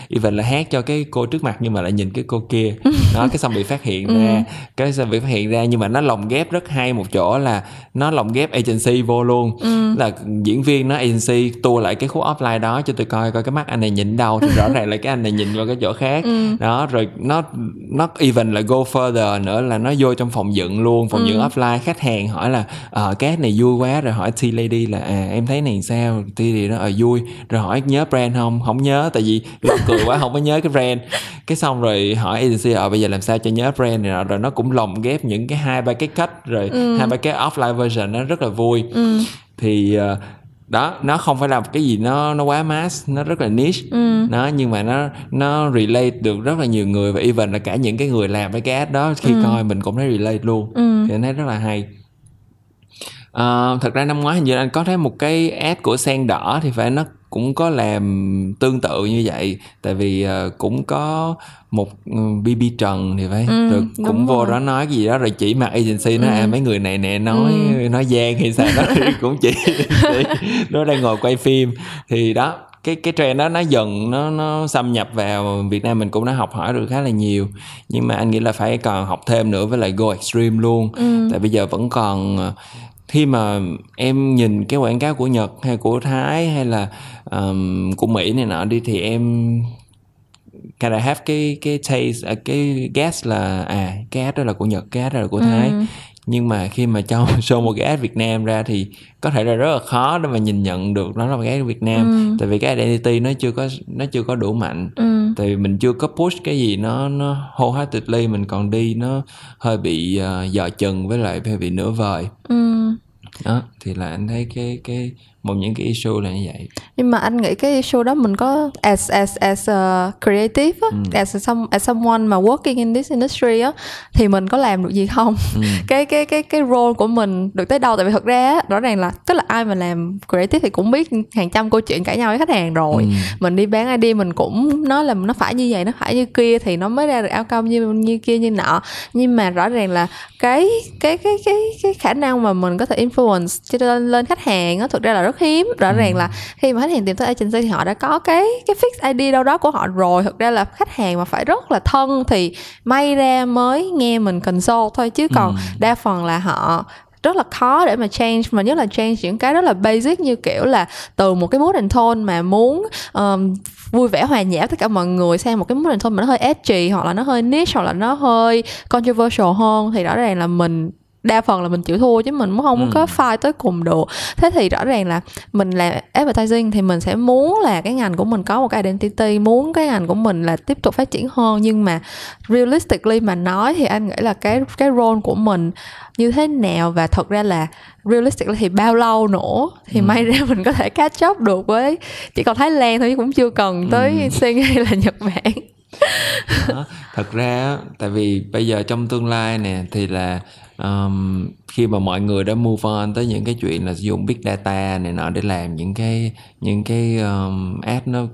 even là hát cho cái cô trước mặt nhưng mà lại nhìn cái cô kia đó cái xong bị phát hiện <laughs> ừ. ra cái xong bị phát hiện ra nhưng mà nó lồng ghép rất hay một chỗ là nó lồng ghép agency vô luôn ừ. là diễn viên nó agency tua lại cái khúc offline đó cho tôi coi coi cái mắt anh này nhìn đâu thì rõ ràng là cái anh này nhìn vào cái chỗ khác. Ừ. đó rồi nó nó even là go further nữa là nó vô trong phòng dựng luôn phòng ừ. dựng offline. Khách hàng hỏi là ờ uh, cái này vui quá. Rồi hỏi T lady là à em thấy này sao? T thì nó ờ vui. Rồi hỏi nhớ brand không? Không nhớ tại vì lo cười quá không có nhớ cái brand. Cái xong rồi hỏi agency ờ bây giờ làm sao cho nhớ brand? Này rồi nó cũng lồng ghép những cái hai ba cái cách. Rồi ừ. hai ba cái offline version nó rất là vui. Ừ. thì uh, đó nó không phải là cái gì nó nó quá mass nó rất là niche ừ. nó nhưng mà nó nó relate được rất là nhiều người và even là cả những cái người làm cái ad đó khi ừ. coi mình cũng thấy relate luôn ừ. thì anh thấy rất là hay uh, thật ra năm ngoái hình như anh có thấy một cái ad của sen đỏ thì phải nó cũng có làm tương tự như vậy tại vì uh, cũng có một bb ừ, trần thì phải ừ, rồi cũng vô rồi. đó nói cái gì đó rồi chỉ mặt agency nó à, ừ. à mấy người này nè nói ừ. nói gian hay sao đó <laughs> cũng chỉ nó đang ngồi quay phim thì đó cái cái trend đó nó dần nó nó xâm nhập vào Việt Nam mình cũng đã học hỏi được khá là nhiều nhưng mà anh nghĩ là phải còn học thêm nữa với lại go extreme luôn ừ. tại bây giờ vẫn còn khi mà em nhìn cái quảng cáo của Nhật hay của Thái hay là um, của Mỹ này nọ đi thì em kind of have cái cái taste à, cái guess là à cái ad đó là của Nhật cái ad đó là của Thái ừ. nhưng mà khi mà cho <laughs> show một cái ad Việt Nam ra thì có thể là rất là khó để mà nhìn nhận được nó là cái ad Việt Nam ừ. tại vì cái identity nó chưa có nó chưa có đủ mạnh ừ. tại vì mình chưa có push cái gì nó nó wholeheartedly mình còn đi nó hơi bị uh, dò chừng với lại hơi bị nửa vời ừ đó thì là anh thấy cái cái một những cái issue là như vậy nhưng mà anh nghĩ cái issue đó mình có as as as a creative á, ừ. as some as someone mà working in this industry á thì mình có làm được gì không ừ. <laughs> cái cái cái cái role của mình được tới đâu tại vì thật ra rõ ràng là tức là ai mà làm creative thì cũng biết hàng trăm câu chuyện cãi nhau với khách hàng rồi ừ. mình đi bán ID mình cũng nói là nó phải như vậy nó phải như kia thì nó mới ra được outcome như như kia như nọ nhưng mà rõ ràng là cái cái cái cái cái khả năng mà mình có thể influence cho lên lên khách hàng á thực ra là rất rất hiếm rõ ừ. ràng là khi mà khách hàng tìm tới agency thì họ đã có cái cái fix ID đâu đó của họ rồi thực ra là khách hàng mà phải rất là thân thì may ra mới nghe mình consult thôi chứ còn ừ. đa phần là họ rất là khó để mà change mà nhất là change những cái rất là basic như kiểu là từ một cái mood and tone mà muốn um, vui vẻ hòa nhã tất cả mọi người sang một cái mood and tone mà nó hơi edgy hoặc là nó hơi niche hoặc là nó hơi controversial hơn thì rõ ràng là mình đa phần là mình chịu thua chứ mình cũng không ừ. có fight tới cùng được thế thì rõ ràng là mình là advertising thì mình sẽ muốn là cái ngành của mình có một cái identity muốn cái ngành của mình là tiếp tục phát triển hơn nhưng mà realistically mà nói thì anh nghĩ là cái cái role của mình như thế nào và thật ra là realistically thì bao lâu nữa thì ừ. may ra <laughs> mình có thể catch up được với chỉ còn Thái Lan thôi chứ cũng chưa cần tới ừ. Sing hay là Nhật Bản đó. thật ra tại vì bây giờ trong tương lai nè thì là um, khi mà mọi người đã move on tới những cái chuyện là sử dụng big data này nọ để làm những cái những cái um, app nó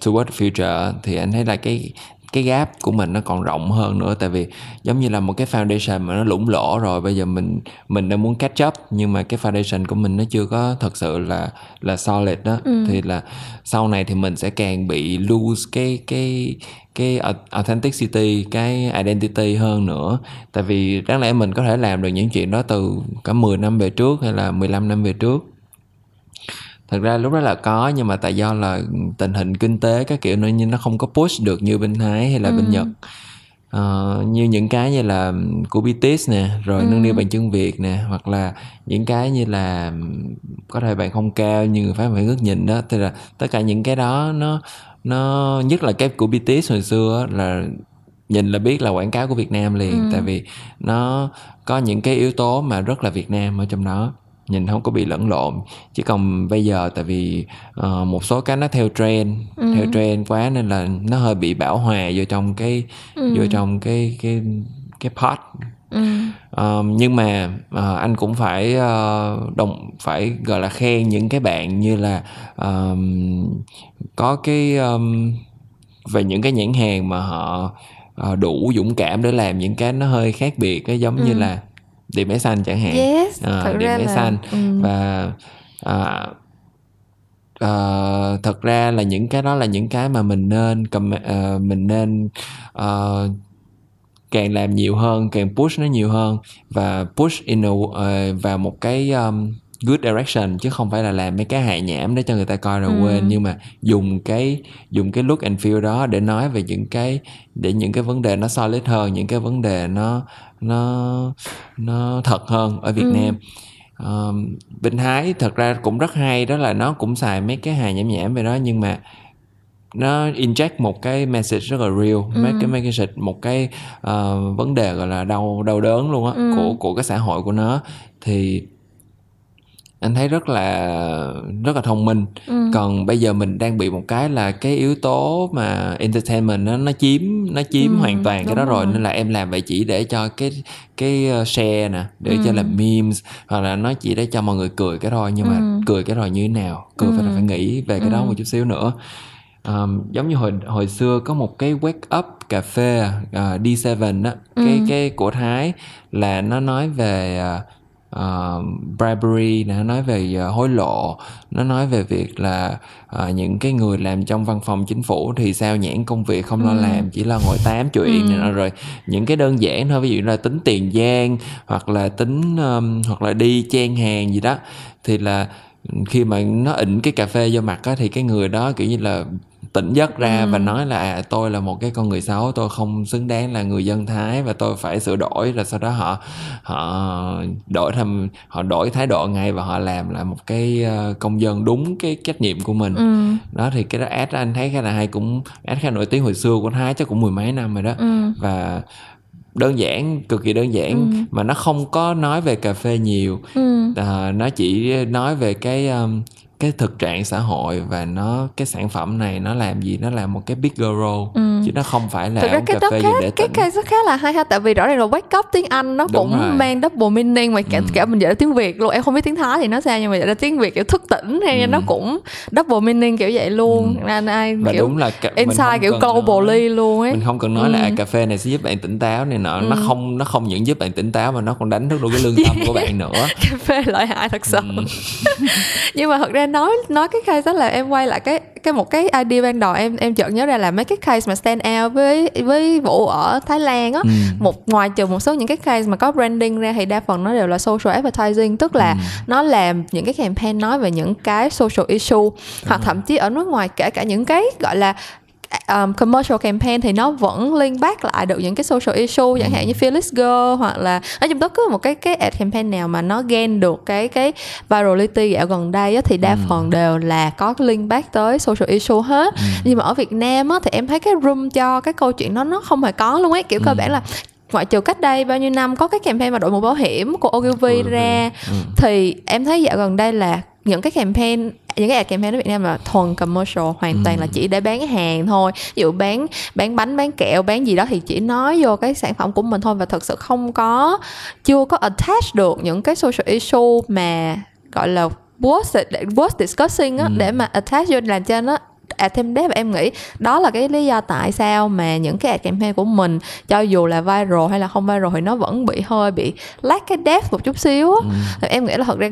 towards future thì anh thấy là cái cái gap của mình nó còn rộng hơn nữa. Tại vì giống như là một cái foundation mà nó lủng lỗ rồi bây giờ mình mình đang muốn catch up nhưng mà cái foundation của mình nó chưa có thật sự là là solid đó. Ừ. thì là sau này thì mình sẽ càng bị lose cái cái cái authenticity cái identity hơn nữa. Tại vì đáng lẽ mình có thể làm được những chuyện đó từ cả 10 năm về trước hay là 15 năm về trước thật ra lúc đó là có nhưng mà tại do là tình hình kinh tế các kiểu nữa nhưng nó không có push được như bên thái hay là ừ. bên nhật uh, như những cái như là của BTS nè rồi ừ. nâng niu bằng chân việt nè hoặc là những cái như là có thể bạn không cao như người phải phải ngước nhìn đó tức là tất cả những cái đó nó nó nhất là cái của BTS hồi xưa là nhìn là biết là quảng cáo của Việt Nam liền Ừ. tại vì nó có những cái yếu tố mà rất là Việt Nam ở trong đó nhìn không có bị lẫn lộn chỉ còn bây giờ tại vì ờ, một số cái nó theo trend Ừ. theo trend quá nên là nó hơi bị bão hòa vô trong cái Ừ. vô trong cái cái cái pot ừ. Um, nhưng mà ờ, anh cũng phải ờ, đồng phải gọi là khen những cái bạn như là um, có cái um, về những cái nhãn hàng mà họ ờ, đủ dũng cảm để làm những cái nó hơi khác biệt cái giống như Ừ. là điện máy xanh chẳng hạn yes Ờ, thật điện ra là xanh ừ. và à, ờ, thật ra là những cái đó là những cái mà mình nên cầm ờ, mình nên ờ, càng làm nhiều hơn càng push nó nhiều hơn và push in a, ờ, vào một cái um, good direction chứ không phải là làm mấy cái hài nhảm để cho người ta coi rồi Ừ. quên nhưng mà dùng cái dùng cái look and feel đó để nói về những cái để những cái vấn đề nó solid hơn những cái vấn đề nó nó nó thật hơn ở Việt Ừ. Nam um, Bình Thái thật ra cũng rất hay đó là nó cũng xài mấy cái hài nhảm nhảm về đó nhưng mà nó inject một cái message rất là real Ừ. mấy cái message một cái ờ, vấn đề gọi là đau đau đớn luôn á Ừ. của của cái xã hội của nó thì anh thấy rất là rất là thông minh Ừ. còn bây giờ mình đang bị một cái là cái yếu tố mà entertainment nó nó chiếm nó chiếm Ừ, hoàn toàn cái đó rồi rồi. nên là em làm vậy chỉ để cho cái cái uh, share nè để Ừ. cho làm memes hoặc là nó chỉ để cho mọi người cười cái thôi nhưng mà Ừ. cười cái rồi như thế nào cười phải Ừ. là phải nghĩ về cái đó Ừ. một chút xíu nữa um, giống như hồi hồi xưa có một cái wake up cà phê uh, D7 á cái Ừ. cái của Thái là nó nói về uh, uh, bribery nó nói về uh, hối lộ nó nói về việc là uh, những cái người làm trong văn phòng chính phủ thì sao nhãn công việc không lo Ừ. làm chỉ là ngồi tám chuyện Ừ. rồi những cái đơn giản thôi ví dụ là tính tiền giang hoặc là tính um, hoặc là đi chen hàng gì đó thì là khi mà nó ịnh cái cà phê vô mặt á thì cái người đó kiểu như là tỉnh giấc ra Ừ. và nói là à, tôi là một cái con người xấu tôi không xứng đáng là người dân thái và tôi phải sửa đổi rồi sau đó họ họ đổi thành họ đổi thái độ ngay và họ làm lại một cái ờ, công dân đúng cái trách nhiệm của mình Ừ. đó thì cái đó ad anh thấy khá là hay cũng ad khá nổi tiếng hồi xưa của thái chắc cũng mười mấy năm rồi đó Ừ. và đơn giản cực kỳ đơn giản Ừ. mà nó không có nói về cà phê nhiều Ừ. à, nó chỉ nói về cái um, cái thực trạng xã hội và nó cái sản phẩm này nó làm gì nó làm một cái bigger role Ừ. chứ nó không phải là thực ra cái cà đó phê khá dùng để cái tỉnh case đó khá là hay ha tại vì rõ ràng là wake up tiếng anh nó Đúng cũng rồi. mang double meaning mà cả, Ừ. cả mình dịch ra tiếng việt luôn em không biết tiếng thái thì nó sao nhưng mà dịch ra tiếng việt kiểu thức tỉnh hay Ừ. nó cũng double meaning kiểu vậy luôn nên ai và kiểu đúng là insight không kiểu globally luôn ấy mình không cần nói là Ừ. à, cà phê này sẽ giúp bạn tỉnh táo này nọ nó Ừ. không nó không những giúp bạn tỉnh táo mà nó còn đánh thức được cái lương tâm của <laughs> bạn nữa cà phê lợi hại thật sự Ừ. <laughs> nhưng mà thật ra nói nói cái case đó là em quay lại cái cái một cái idea ban đầu em em chợt nhớ ra là mấy cái case mà stand out với với vũ ở Thái Lan á Ừ. một ngoài trừ một số những cái case mà có branding ra thì đa phần nó đều là social advertising tức là Ừ. nó làm những cái campaign nói về những cái social issue hoặc thậm chí ở nước ngoài kể cả những cái gọi là um, commercial campaign thì nó vẫn link back lại được những cái social issue chẳng hạn như Fearless Girl hoặc là nói chung tất cứ một cái cái ad campaign nào mà nó gain được cái cái virality dạo gần đây á, thì đa phần đều là có link back tới social issue hết. Nhưng mà ở Việt Nam á, thì em thấy cái room cho cái câu chuyện đó nó không hề có luôn ấy. Kiểu cơ bản là ngoại trừ cách đây bao nhiêu năm có cái campaign mà đội mũ bảo hiểm của Ogilvy, ra ừ. thì em thấy dạo gần đây là những cái campaign những cái ad campaign ở Việt Nam là thuần commercial hoàn toàn là chỉ để bán hàng thôi. Ví dụ bán bán bánh bán kẹo bán gì đó thì chỉ nói vô cái sản phẩm của mình thôi và thực sự không có chưa có attach được những cái social issue mà gọi là worth worth discussing á để mà attach vô làm cho nó à thêm đấy em nghĩ. Đó là cái lý do tại sao mà những cái ad campaign của mình cho dù là viral hay là không viral thì nó vẫn bị hơi bị lack cái depth một chút xíu á. Thì em nghĩ là thật ra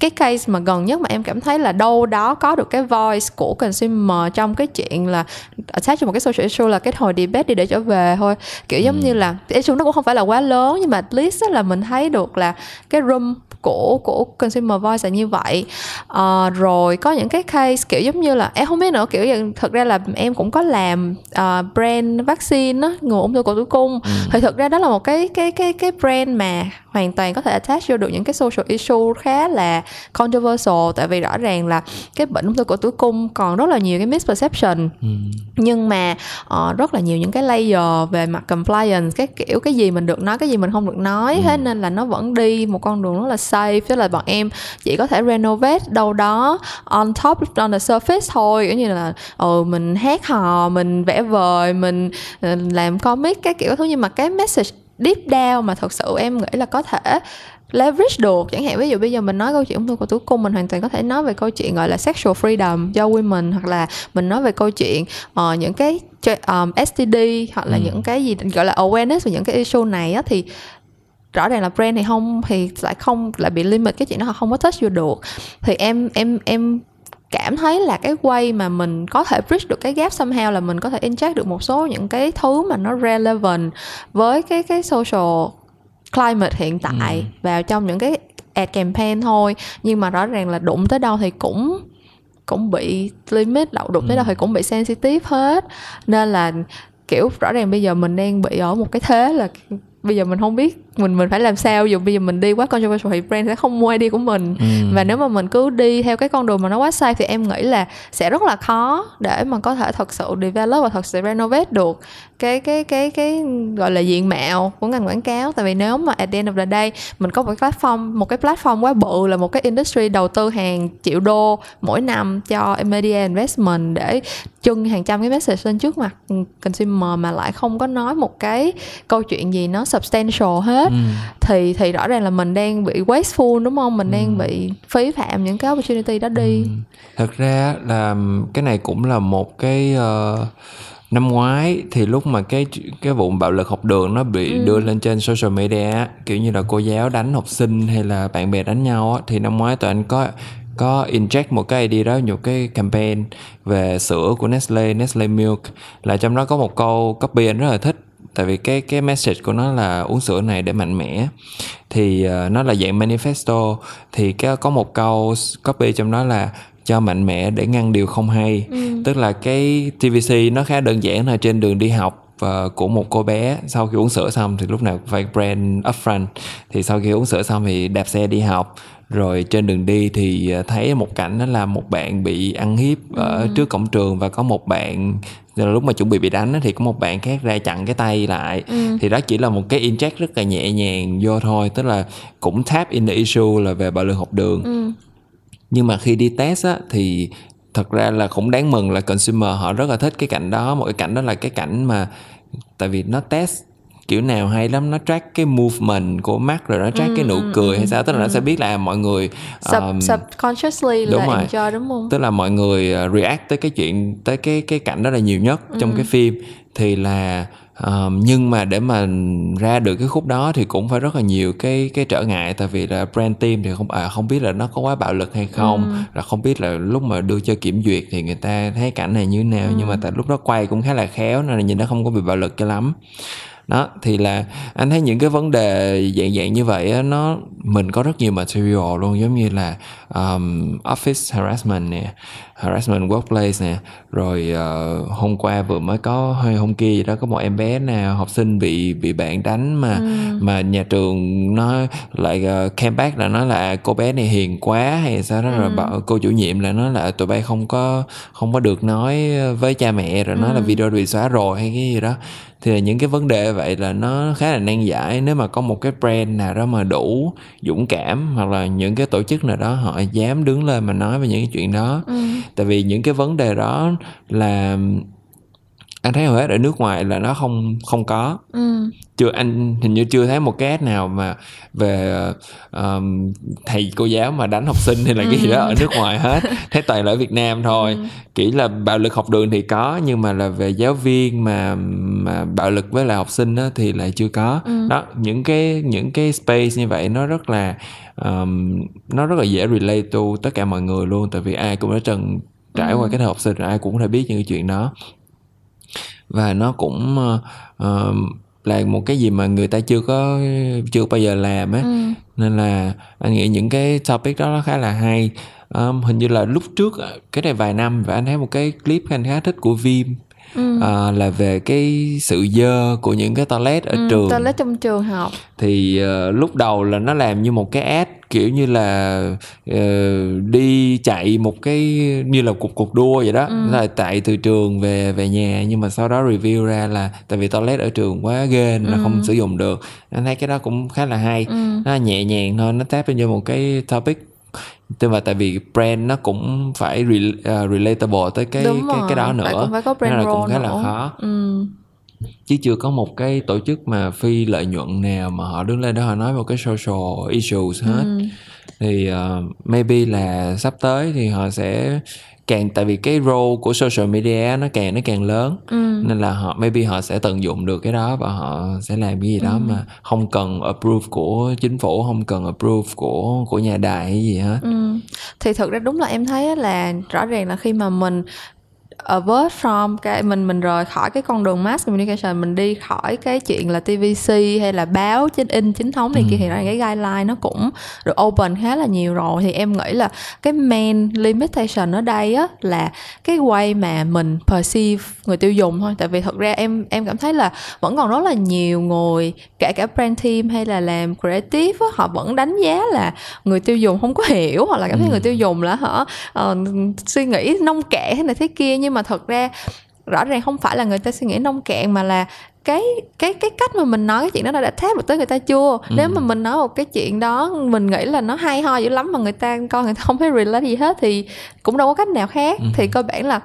cái case mà gần nhất mà em cảm thấy là đâu đó có được cái voice của consumer trong cái chuyện là attach cho một cái social issue là cái hồi debate đi để trở về thôi. Kiểu giống như là issue nó cũng không phải là quá lớn nhưng mà at least là mình thấy được là cái room của của consumer voice là như vậy. Ờ, rồi có những cái case kiểu giống như là em không biết nữa kiểu như, thật ra là em cũng có làm ờ, brand vaccine á ngừa ung thư cổ tử cung. Thì thực ra đó là một cái cái cái cái brand mà hoàn toàn có thể attach vô được những cái social issue khá là controversial. Tại vì rõ ràng là cái bệnh ung thư cổ tử cung còn rất là nhiều cái misperception. Ừ. nhưng mà uh, rất là nhiều những cái layer về mặt compliance cái kiểu cái gì mình được nói cái gì mình không được nói. Ừ. thế nên là nó vẫn đi một con đường rất là safe. Tức là bọn em chỉ có thể renovate đâu đó on top on the surface thôi. Kiểu như là ừ mình hát hò mình vẽ vời mình ờ, làm comic cái kiểu thứ nhưng mà cái message deep down mà thật sự em nghĩ là có thể leverage được chẳng hạn ví dụ bây giờ mình nói câu chuyện ung thư cổ tử cung mình hoàn toàn có thể nói về câu chuyện gọi là sexual freedom cho women hoặc là mình nói về câu chuyện uh, những cái um, STD hoặc là ừ. những cái gì gọi là awareness về những cái issue này á thì rõ ràng là brand thì không thì lại không lại bị limit cái chuyện đó họ không có touch vô được thì em em em cảm thấy là cái way mà mình có thể bridge được cái gap somehow là mình có thể inject được một số những cái thứ mà nó relevant với cái cái social climate hiện tại ừ. vào trong những cái ad campaign thôi nhưng mà rõ ràng là đụng tới đâu thì cũng cũng bị limit đậu đụng ừ. tới đâu thì cũng bị sensitive hết nên là kiểu rõ ràng bây giờ mình đang bị ở một cái thế là bây giờ mình không biết mình mình phải làm sao? Dù bây giờ mình đi quá controversial thì brand sẽ không mua ID của mình. Ừ. và nếu mà mình cứ đi theo cái con đường mà nó quá sai thì em nghĩ là sẽ rất là khó để mà có thể thật sự develop và thật sự renovate được cái cái cái cái gọi là diện mạo của ngành quảng cáo. Tại vì nếu mà at the end of the day mình có một cái platform một cái platform quá bự là một cái industry đầu tư hàng triệu đô mỗi năm cho media investment để trưng hàng trăm cái message lên trước mặt consumer mà lại không có nói một cái câu chuyện gì nó substantial hết ừ. thì thì rõ ràng là mình đang bị wasteful đúng không mình ừ. đang bị phí phạm những cái opportunity đó đi ừ. thật ra là cái này cũng là một cái uh, năm ngoái thì lúc mà cái cái vụ bạo lực học đường nó bị ừ. đưa lên trên social media kiểu như là cô giáo đánh học sinh hay là bạn bè đánh nhau á, thì năm ngoái tụi anh có có inject một cái idea đó một cái campaign về sữa của Nestle Nestle Milk là trong đó có một câu copy anh rất là thích tại vì cái cái message của nó là uống sữa này để mạnh mẽ. Thì uh, nó là dạng manifesto. Thì cái có một câu copy trong đó là cho mạnh mẽ để ngăn điều không hay. Ừ. tức là cái TVC nó khá đơn giản là trên đường đi học uh, của một cô bé sau khi uống sữa xong thì lúc nào phải brand upfront. Thì sau khi uống sữa xong thì đạp xe đi học. Rồi trên đường đi thì ờ, thấy một cảnh đó là một bạn bị ăn hiếp ở ừ. trước cổng trường và có một bạn lúc mà chuẩn bị bị đánh thì có một bạn khác ra chặn cái tay lại ừ. thì đó chỉ là một cái inject rất là nhẹ nhàng vô thôi tức là cũng tap in the issue là về bạo lực học đường ừ. nhưng mà khi đi test á thì thật ra là cũng đáng mừng là consumer họ rất là thích cái cảnh đó một cái cảnh đó là cái cảnh mà tại vì nó test kiểu nào hay lắm nó track cái movement của mắt rồi nó track ừ, cái nụ ừ, cười hay sao tức là ừ. nó sẽ biết là mọi người um, Sub, subconsciously đúng là rồi. enjoy đúng không tức là mọi người uh, react tới cái chuyện tới cái cái cảnh đó là nhiều nhất ừ. trong cái phim thì là um, nhưng mà để mà ra được cái khúc đó thì cũng phải rất là nhiều cái cái trở ngại tại vì là brand team thì không à không biết là nó có quá bạo lực hay không ừ. là không biết là lúc mà đưa cho kiểm duyệt thì người ta thấy cảnh này như thế nào ừ. nhưng mà tại lúc đó quay cũng khá là khéo nên là nhìn nó không có bị bạo lực cho lắm đó thì là anh thấy những cái vấn đề dạng dạng như vậy á, nó mình có rất nhiều material luôn giống như là um, office harassment nè harassment workplace nè rồi uh, hôm qua vừa mới có hay hôm kia gì đó có một em bé nào học sinh bị bị bạn đánh mà ừ. mà nhà trường nó lại uh, came back là nói là cô bé này hiền quá hay sao đó ừ. rồi bảo cô chủ nhiệm là nói là tụi bay không có không có được nói với cha mẹ rồi ừ. nói là video bị xóa rồi hay cái gì đó thì là những cái vấn đề vậy là nó khá là nan giải nếu mà có một cái brand nào đó mà đủ dũng cảm hoặc là những cái tổ chức nào đó họ dám đứng lên mà nói về những cái chuyện đó ừ. Tại vì những cái vấn đề đó là anh thấy hầu hết ở nước ngoài là nó không không có ừ. chưa anh hình như chưa thấy một cái ad nào mà về um, thầy cô giáo mà đánh học sinh hay là cái gì đó ở nước ngoài hết <laughs> thấy toàn là ở Việt Nam thôi ừ. kỹ là bạo lực học đường thì có nhưng mà là về giáo viên mà mà bạo lực với lại học sinh đó thì lại chưa có ừ. đó những cái những cái space như vậy nó rất là um, nó rất là dễ relate to tất cả mọi người luôn tại vì ai cũng đã từng trải ừ. qua cái thời học sinh ai cũng có thể biết những cái chuyện đó và nó cũng uh, là một cái gì mà người ta chưa có chưa bao giờ làm á ừ. nên là anh nghĩ những cái topic đó nó khá là hay um, hình như là lúc trước cái này vài năm và anh thấy một cái clip anh khá thích của Vim ừ. uh, là về cái sự dơ của những cái toilet ở ừ, trường toilet trong trường học thì uh, lúc đầu là nó làm như một cái ad kiểu như là uh, đi chạy một cái như là cuộc cuộc đua vậy đó ừ. là tại từ trường về về nhà nhưng mà sau đó review ra là tại vì toilet ở trường quá ghê nên ừ. là không sử dụng được anh thấy cái đó cũng khá là hay ừ. nó nhẹ nhàng thôi nó tap into một cái topic tức là tại vì brand nó cũng phải re, uh, relatable tới cái cái cái đó nữa cũng phải có brand nên là cũng khá nữa. là khó ừ. Chứ chưa có một cái tổ chức mà phi lợi nhuận nào mà họ đứng lên đó họ nói một cái social issues hết ừ. thì uh, maybe là sắp tới thì họ sẽ càng tại vì cái role của social media nó càng nó càng lớn ừ. nên là họ maybe họ sẽ tận dụng được cái đó và họ sẽ làm cái gì đó ừ. mà không cần approve của chính phủ không cần approve của của nhà đài hay gì hết ừ. thì thực ra đúng là em thấy là rõ ràng là khi mà mình avert from cái mình mình rời khỏi cái con đường mass communication mình đi khỏi cái chuyện là TVC hay là báo trên in chính thống này ừ. kia thì ra cái guideline nó cũng được open khá là nhiều rồi thì em nghĩ là cái main limitation ở đây á là cái way mà mình perceive người tiêu dùng thôi tại vì thật ra em em cảm thấy là vẫn còn rất là nhiều người kể cả brand team hay là làm creative á, họ vẫn đánh giá là người tiêu dùng không có hiểu hoặc là cảm thấy ừ. người tiêu dùng là họ uh, suy nghĩ nông cạn thế này thế kia nhưng mà thật ra rõ ràng không phải là người ta suy nghĩ nông cạn mà là cái cái cái cách mà mình nói cái chuyện đó đã tháp được tới người ta chưa ừ. nếu mà mình nói một cái chuyện đó mình nghĩ là nó hay ho dữ lắm mà người ta coi người ta không thấy relate gì hết thì cũng đâu có cách nào khác ừ. thì cơ bản là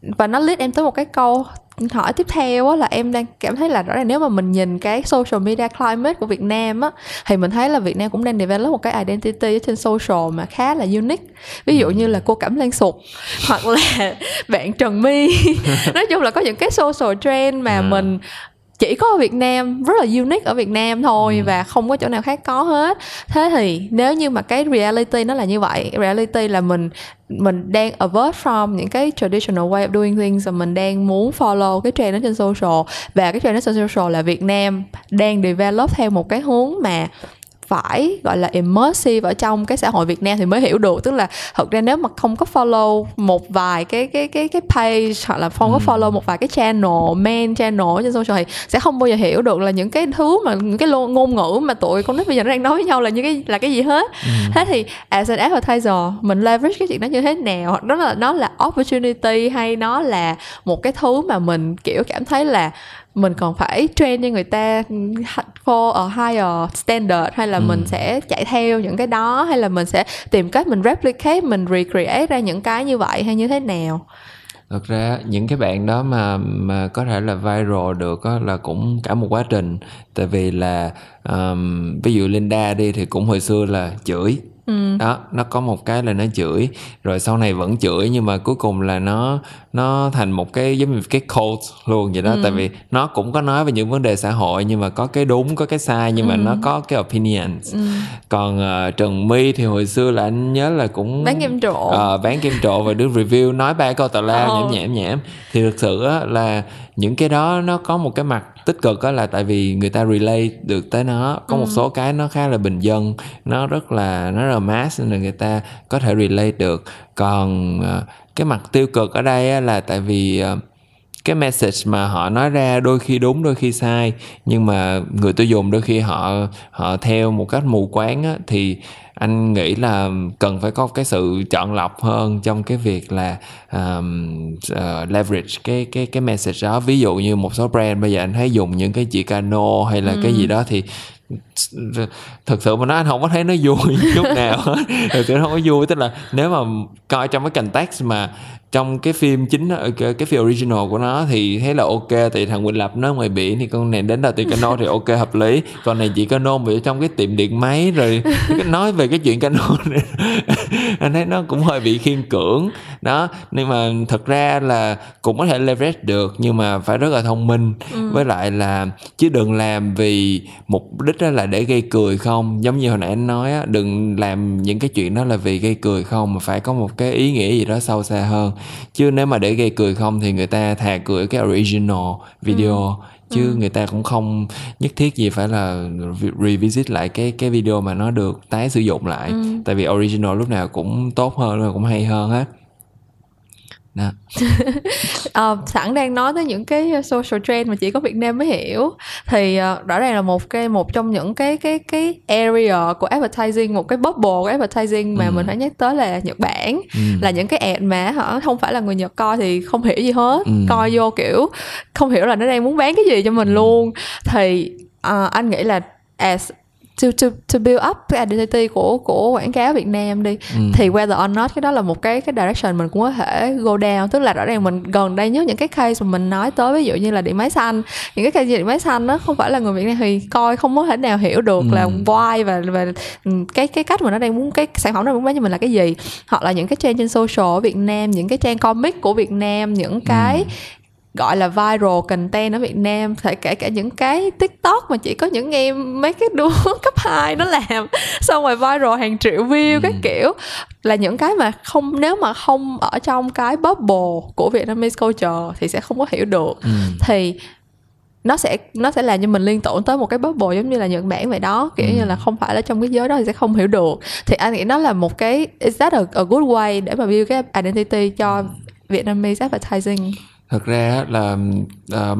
và nó lead em tới một cái câu hỏi tiếp theo á là em đang cảm thấy là rõ ràng nếu mà mình nhìn cái social media climate của Việt Nam á thì mình thấy là Việt Nam cũng đang develop một cái identity trên social mà khá là unique ví dụ như là cô Cẩm Lan Sụt hoặc là <laughs> bạn Trần My <laughs> nói chung là có những cái social trend mà à. mình chỉ có ở Việt Nam rất là unique ở Việt Nam thôi ừ. và không có chỗ nào khác có hết thế thì nếu như mà cái reality nó là như vậy reality là mình mình đang avert from những cái traditional way of doing things và mình đang muốn follow cái trend đó trên social và cái trend đó trên social là Việt Nam đang develop theo một cái hướng mà phải gọi là immersive ở trong cái xã hội Việt Nam thì mới hiểu được tức là thật ra nếu mà không có follow một vài cái cái cái cái page hoặc là không có ừ. follow một vài cái channel main channel trên social thì sẽ không bao giờ hiểu được là những cái thứ mà những cái ngôn ngữ mà tụi con nít bây giờ nó đang nói với nhau là những cái là cái gì hết ừ. thế thì as an advertiser mình leverage cái chuyện đó như thế nào hoặc đó là nó là opportunity hay nó là một cái thứ mà mình kiểu cảm thấy là mình còn phải train cho người ta for a higher standard hay là ừ. mình sẽ chạy theo những cái đó hay là mình sẽ tìm cách mình replicate mình recreate ra những cái như vậy hay như thế nào? Thật ra những cái bạn đó mà mà có thể là viral được đó là cũng cả một quá trình. Tại vì là um, ví dụ Linda đi thì cũng hồi xưa là chửi ừ. đó nó có một cái là nó chửi rồi sau này vẫn chửi nhưng mà cuối cùng là nó nó thành một cái giống như cái cult luôn vậy đó ừ. tại vì nó cũng có nói về những vấn đề xã hội nhưng mà có cái đúng có cái sai nhưng ừ. mà nó có cái opinions ừ. còn uh, trần my thì hồi xưa là anh nhớ là cũng bán kem trộn uh, bán kem trộn và đứng review nói ba câu tào lao nhảm nhảm nhảm thì thực sự á, là những cái đó nó có một cái mặt tích cực đó là tại vì người ta relate được tới nó có ừ. một số cái nó khá là bình dân nó rất là nó rất là mass nên là người ta có thể relate được còn uh, cái mặt tiêu cực ở đây là tại vì uh, cái message mà họ nói ra đôi khi đúng đôi khi sai nhưng mà người tiêu dùng đôi khi họ họ theo một cách mù quáng á, thì anh nghĩ là cần phải có cái sự chọn lọc hơn trong cái việc là um, uh, leverage cái cái cái message đó ví dụ như một số brand bây giờ anh thấy dùng những cái chữ cano hay là ừ. cái gì đó thì thực sự mà nói anh không có thấy nó <laughs> vui chút nào hết thực sự không có vui tức là nếu mà coi trong cái context mà trong cái phim chính cái, cái phim original của nó thì thấy là ok thì thằng Quỳnh Lập nó ngoài biển thì con này đến đầu tiền cano thì ok hợp lý. Còn này chỉ cano bị trong cái tiệm điện máy rồi nói về cái chuyện cano này <laughs> anh thấy nó cũng hơi bị khiên cưỡng đó nhưng mà thật ra là cũng có thể leverage được nhưng mà phải rất là thông minh. Ừ. với lại là chứ đừng làm vì mục đích đó là để gây cười không. Giống như hồi nãy anh nói á đừng làm những cái chuyện đó là vì gây cười không mà phải có một cái ý nghĩa gì đó sâu xa hơn. Chứ nếu mà để gây cười không thì người ta thà cười cái original video. Ừ. Chứ ừ. người ta cũng không nhất thiết gì phải là revisit lại cái cái video mà nó được tái sử dụng lại. Ừ. tại vì original lúc nào cũng tốt hơn và cũng hay hơn hết đó <laughs> Ờ, sẵn đang nói tới những cái social trend mà chỉ có Việt Nam mới hiểu thì ờ, rõ ràng là một cái một trong những cái cái cái area của advertising một cái bubble của advertising mà Ừ. mình phải nhắc tới là Nhật Bản ừ. là những cái ad mà họ không phải là người Nhật coi thì không hiểu gì hết Ừ. coi vô kiểu không hiểu là nó đang muốn bán cái gì cho mình Ừ. luôn thì ờ, anh nghĩ là as to to to build up cái identity của của quảng cáo Việt Nam đi. Ừ. thì whether or not cái đó là một cái cái direction mình cũng có thể go down. Tức là rõ ràng mình gần đây nhất những cái case mà mình nói tới ví dụ như là điện máy xanh. Những cái case như điện máy xanh nó không phải là người Việt Nam thì coi không có thể nào hiểu được Ừ. là why và và ừ, cái cái cách mà nó đang muốn cái sản phẩm nó muốn bán cho mình là cái gì. Hoặc là những cái trang trên social ở Việt Nam những cái trang comic của Việt Nam những cái gọi là viral content ở Việt Nam thể kể cả những cái TikTok mà chỉ có những em mấy cái đứa <laughs> cấp 2 nó làm. Xong rồi viral hàng triệu view các kiểu. Là những cái mà không nếu mà không ở trong cái bubble của Vietnamese culture thì sẽ không có hiểu được. Ừ. thì nó sẽ nó sẽ làm cho mình liên tưởng tới một cái bubble giống như là Nhật Bản vậy đó. Kiểu Ừ. như là không phải là trong cái giới đó thì sẽ không hiểu được. Thì anh nghĩ nó là một cái is that a, a good way để mà build cái identity cho Vietnamese advertising thật ra là ờ,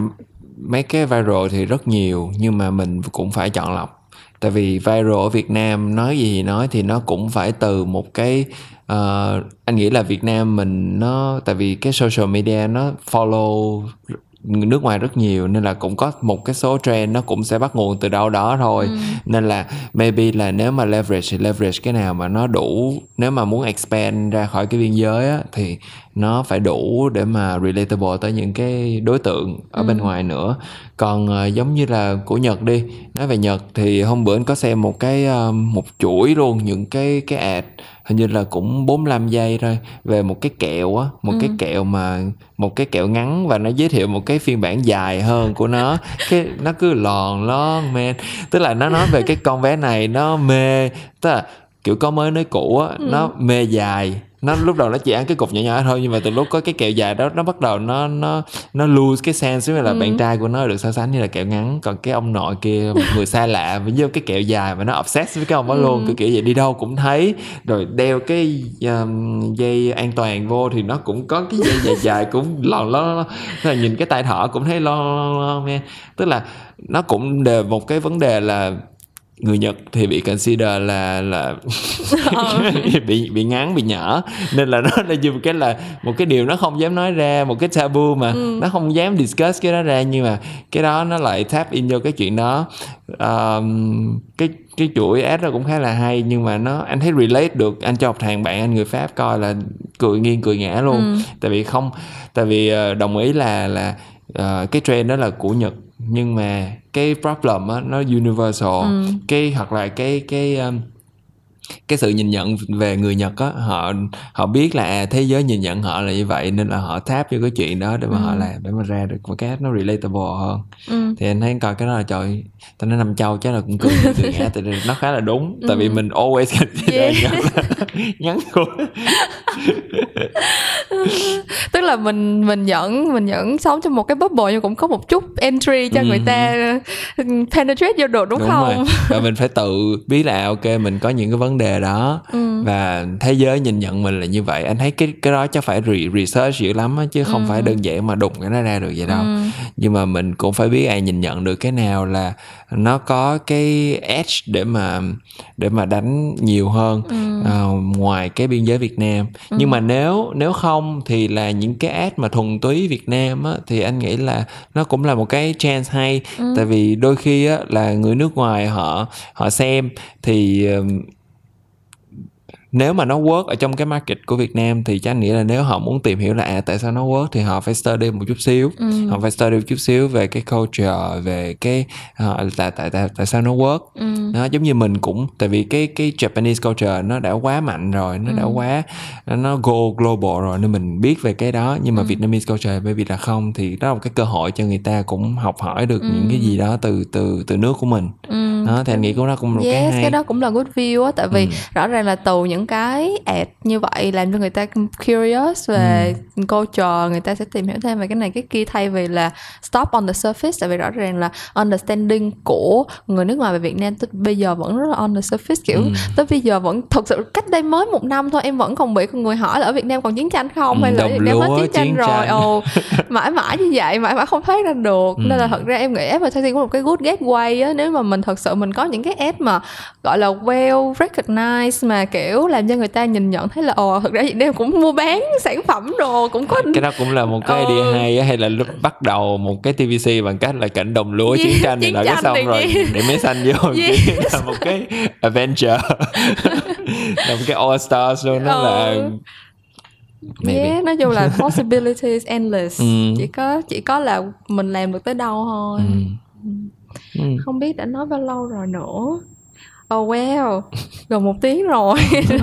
mấy cái viral thì rất nhiều nhưng mà mình cũng phải chọn lọc. Tại vì viral ở Việt Nam nói gì thì nói thì nó cũng phải từ một cái ờ, anh nghĩ là Việt Nam mình nó tại vì cái social media nó follow nước ngoài rất nhiều nên là cũng có một cái số trend nó cũng sẽ bắt nguồn từ đâu đó thôi. Nên là maybe là nếu mà leverage thì leverage cái nào mà nó đủ nếu mà muốn expand ra khỏi cái biên giới á, thì nó phải đủ để mà relatable tới những cái đối tượng ở bên ngoài nữa. Còn ờ, giống như là của Nhật đi nói về Nhật thì hôm bữa anh có xem một cái ờ, một chuỗi luôn những cái cái ad hình như là cũng 45 giây thôi về một cái kẹo á một cái kẹo mà một cái kẹo ngắn và nó giới thiệu một cái phiên bản dài hơn của nó. <laughs> Cái nó cứ lòn lon man tức là nó nói về cái con bé này nó mê tức là kiểu có mới nói cũ á nó mê dài nó lúc đầu nó chỉ ăn cái cục nhỏ nhỏ thôi nhưng mà từ lúc có cái kẹo dài đó nó bắt đầu nó nó nó lose cái sense tức là bạn trai của nó được so sánh như là kẹo ngắn. Còn cái ông nội kia một người xa lạ với cái kẹo dài mà nó obsessed với cái ông đó luôn kiểu kiểu vậy. Đi đâu cũng thấy. Rồi đeo cái um, dây an toàn vô thì nó cũng có cái dây dài dài cũng lòn lo lo là nhìn cái tay thỏ cũng thấy lo lo lo man tức là nó cũng đều một cái vấn đề là người Nhật thì bị consider là là <laughs> <laughs> bị bị ngắn bị nhỏ nên là nó là dùng cái là một cái điều nó không dám nói ra một cái tabu mà nó không dám discuss cái đó ra nhưng mà cái đó nó lại tap in vô cái chuyện đó. Um, cái cái chuỗi ad nó cũng khá là hay nhưng mà nó anh thấy relate được. Anh cho một thằng bạn anh người pháp coi là cười nghiêng cười ngã luôn. Tại vì không tại vì ờ, đồng ý là là ờ, cái trend đó là của nhật nhưng mà cái problem á nó universal. Cái hoặc là cái cái um, cái sự nhìn nhận về người Nhật á họ họ biết là à, thế giới nhìn nhận họ là như vậy nên là họ tháp vô cái chuyện đó để mà họ làm để mà ra được một cái nó relatable hơn Ừ. thì anh thấy coi cái đó là trời tao nói năm châu chắc là cũng cười cười ngã vì nó khá là đúng <laughs> tại vì mình always <laughs> <laughs> Yeah. Ngắn cuối tức là mình mình vẫn mình vẫn sống trong một cái bubble nhưng cũng có một chút entry cho Ừ. người ta ừ, penetrate vô được đúng, không rồi và mình phải tự biết là ok mình có những cái vấn đề đó Ừ. và thế giới nhìn nhận mình là như vậy anh thấy cái cái đó chắc phải re- research dữ lắm á chứ không Ừ. phải đơn giản mà đụng cái nó ra được vậy đâu nhưng mà mình cũng phải biết ai nhìn nhận được cái nào là nó có cái edge để mà để mà đánh nhiều hơn Ừ. ờ, ngoài cái biên giới Việt Nam nhưng mà nếu nếu không thì là những cái ad mà thuần túy Việt Nam á thì anh nghĩ là nó cũng là một cái chance hay Ừ. tại vì đôi khi á là người nước ngoài họ họ xem thì ừm, nếu mà nó work ở trong cái market của Việt Nam thì chắc anh nghĩ là nếu họ muốn tìm hiểu là à tại sao nó work thì họ phải study một chút xíu Ừ. họ phải study một chút xíu về cái culture về cái uh, tại tại tại tại sao nó work Ừ. nó giống như mình cũng tại vì cái cái Japanese culture nó đã quá mạnh rồi nó đã quá nó go global rồi nên mình biết về cái đó nhưng mà Vietnamese culture bởi vì là không thì đó là một cái cơ hội cho người ta cũng học hỏi được những cái gì đó từ từ từ nước của mình Ừ. đó thì anh nghĩ cũng đó cũng là một yes, cái hay cái đó cũng là good view á tại vì Ừ. rõ ràng là từ những cái ad như vậy làm cho người ta curious về Ừ. culture người ta sẽ tìm hiểu thêm về cái này cái kia thay vì là stop on the surface tại vì rõ ràng là understanding của người nước ngoài về Việt Nam tới bây giờ vẫn rất là on the surface kiểu Ừ. tới bây giờ vẫn thực sự cách đây mới một năm thôi em vẫn còn bị người hỏi là ở Việt Nam còn chiến tranh không Ừ, hay là Việt Nam hết chiến tranh chiến rồi tranh. ồ <laughs> mãi mãi như vậy mãi mãi không thoát ra được Ừ. nên là thật ra em nghĩ advertising cũng là một cái good gateway á nếu mà mình thật sự mình có những cái ad mà gọi là well recognized mà kiểu làm cho người ta nhìn nhận thấy là ồ thực ra Việt Nam cũng mua bán sản phẩm đồ cũng có cái đó cũng là một cái Ừ. idea hay á, hay là lúc bắt đầu một cái TVC bằng cách là cảnh đồng lúa Yeah, chiến tranh này là cái xong này rồi để máy xanh vô <laughs> Yeah. là một cái adventure <laughs> là một cái all stars luôn là Ừ. maybe yeah, nói chung là possibilities endless Ừ. chỉ có chỉ có là mình làm được tới đâu thôi ừ. Ừ. không biết đã nói bao lâu rồi nữa Oh wow, gần một tiếng rồi.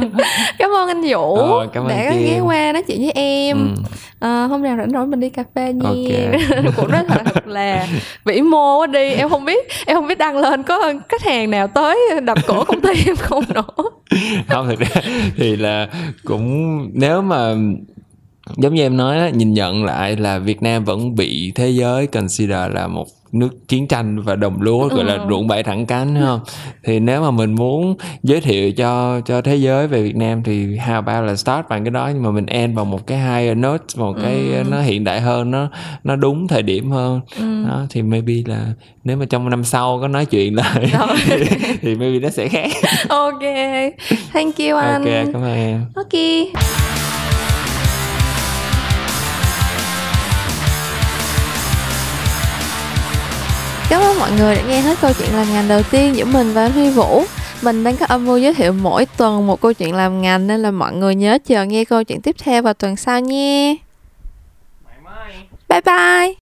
<laughs> Cảm ơn anh Vũ Ờ, cảm ơn đã ghé qua nói chuyện với em. Ừ. à, Hôm nào rảnh rỗi mình đi cà phê nha. Ok. <laughs> Cũng rất là thật là vĩ mô quá đi. Em không biết em không biết đăng lên có khách hàng nào tới đập cửa công ty em không nữa. <laughs> Không thực ra thì là cũng nếu mà giống như em nói đó, nhìn nhận lại là Việt Nam vẫn bị thế giới consider là một nước chiến tranh và đồng lúa gọi là Ừ. ruộng bãi thẳng cánh không? Thì nếu mà mình muốn giới thiệu cho cho thế giới về Việt Nam thì how about là start bằng cái đó nhưng mà mình end bằng một cái higher note một cái Ừ. nó hiện đại hơn nó nó đúng thời điểm hơn. Ừ. đó thì maybe là nếu mà trong năm sau có nói chuyện lại <laughs> thì, thì maybe nó sẽ khác. Ok, thank you anh. Ok cảm ơn em. Ok Cảm ơn mọi người đã nghe hết câu chuyện làm ngành đầu tiên giữa mình và Huy Vũ. Mình đang có âm mưu giới thiệu mỗi tuần một câu chuyện làm ngành nên là mọi người nhớ chờ nghe câu chuyện tiếp theo vào tuần sau nha. Bye bye.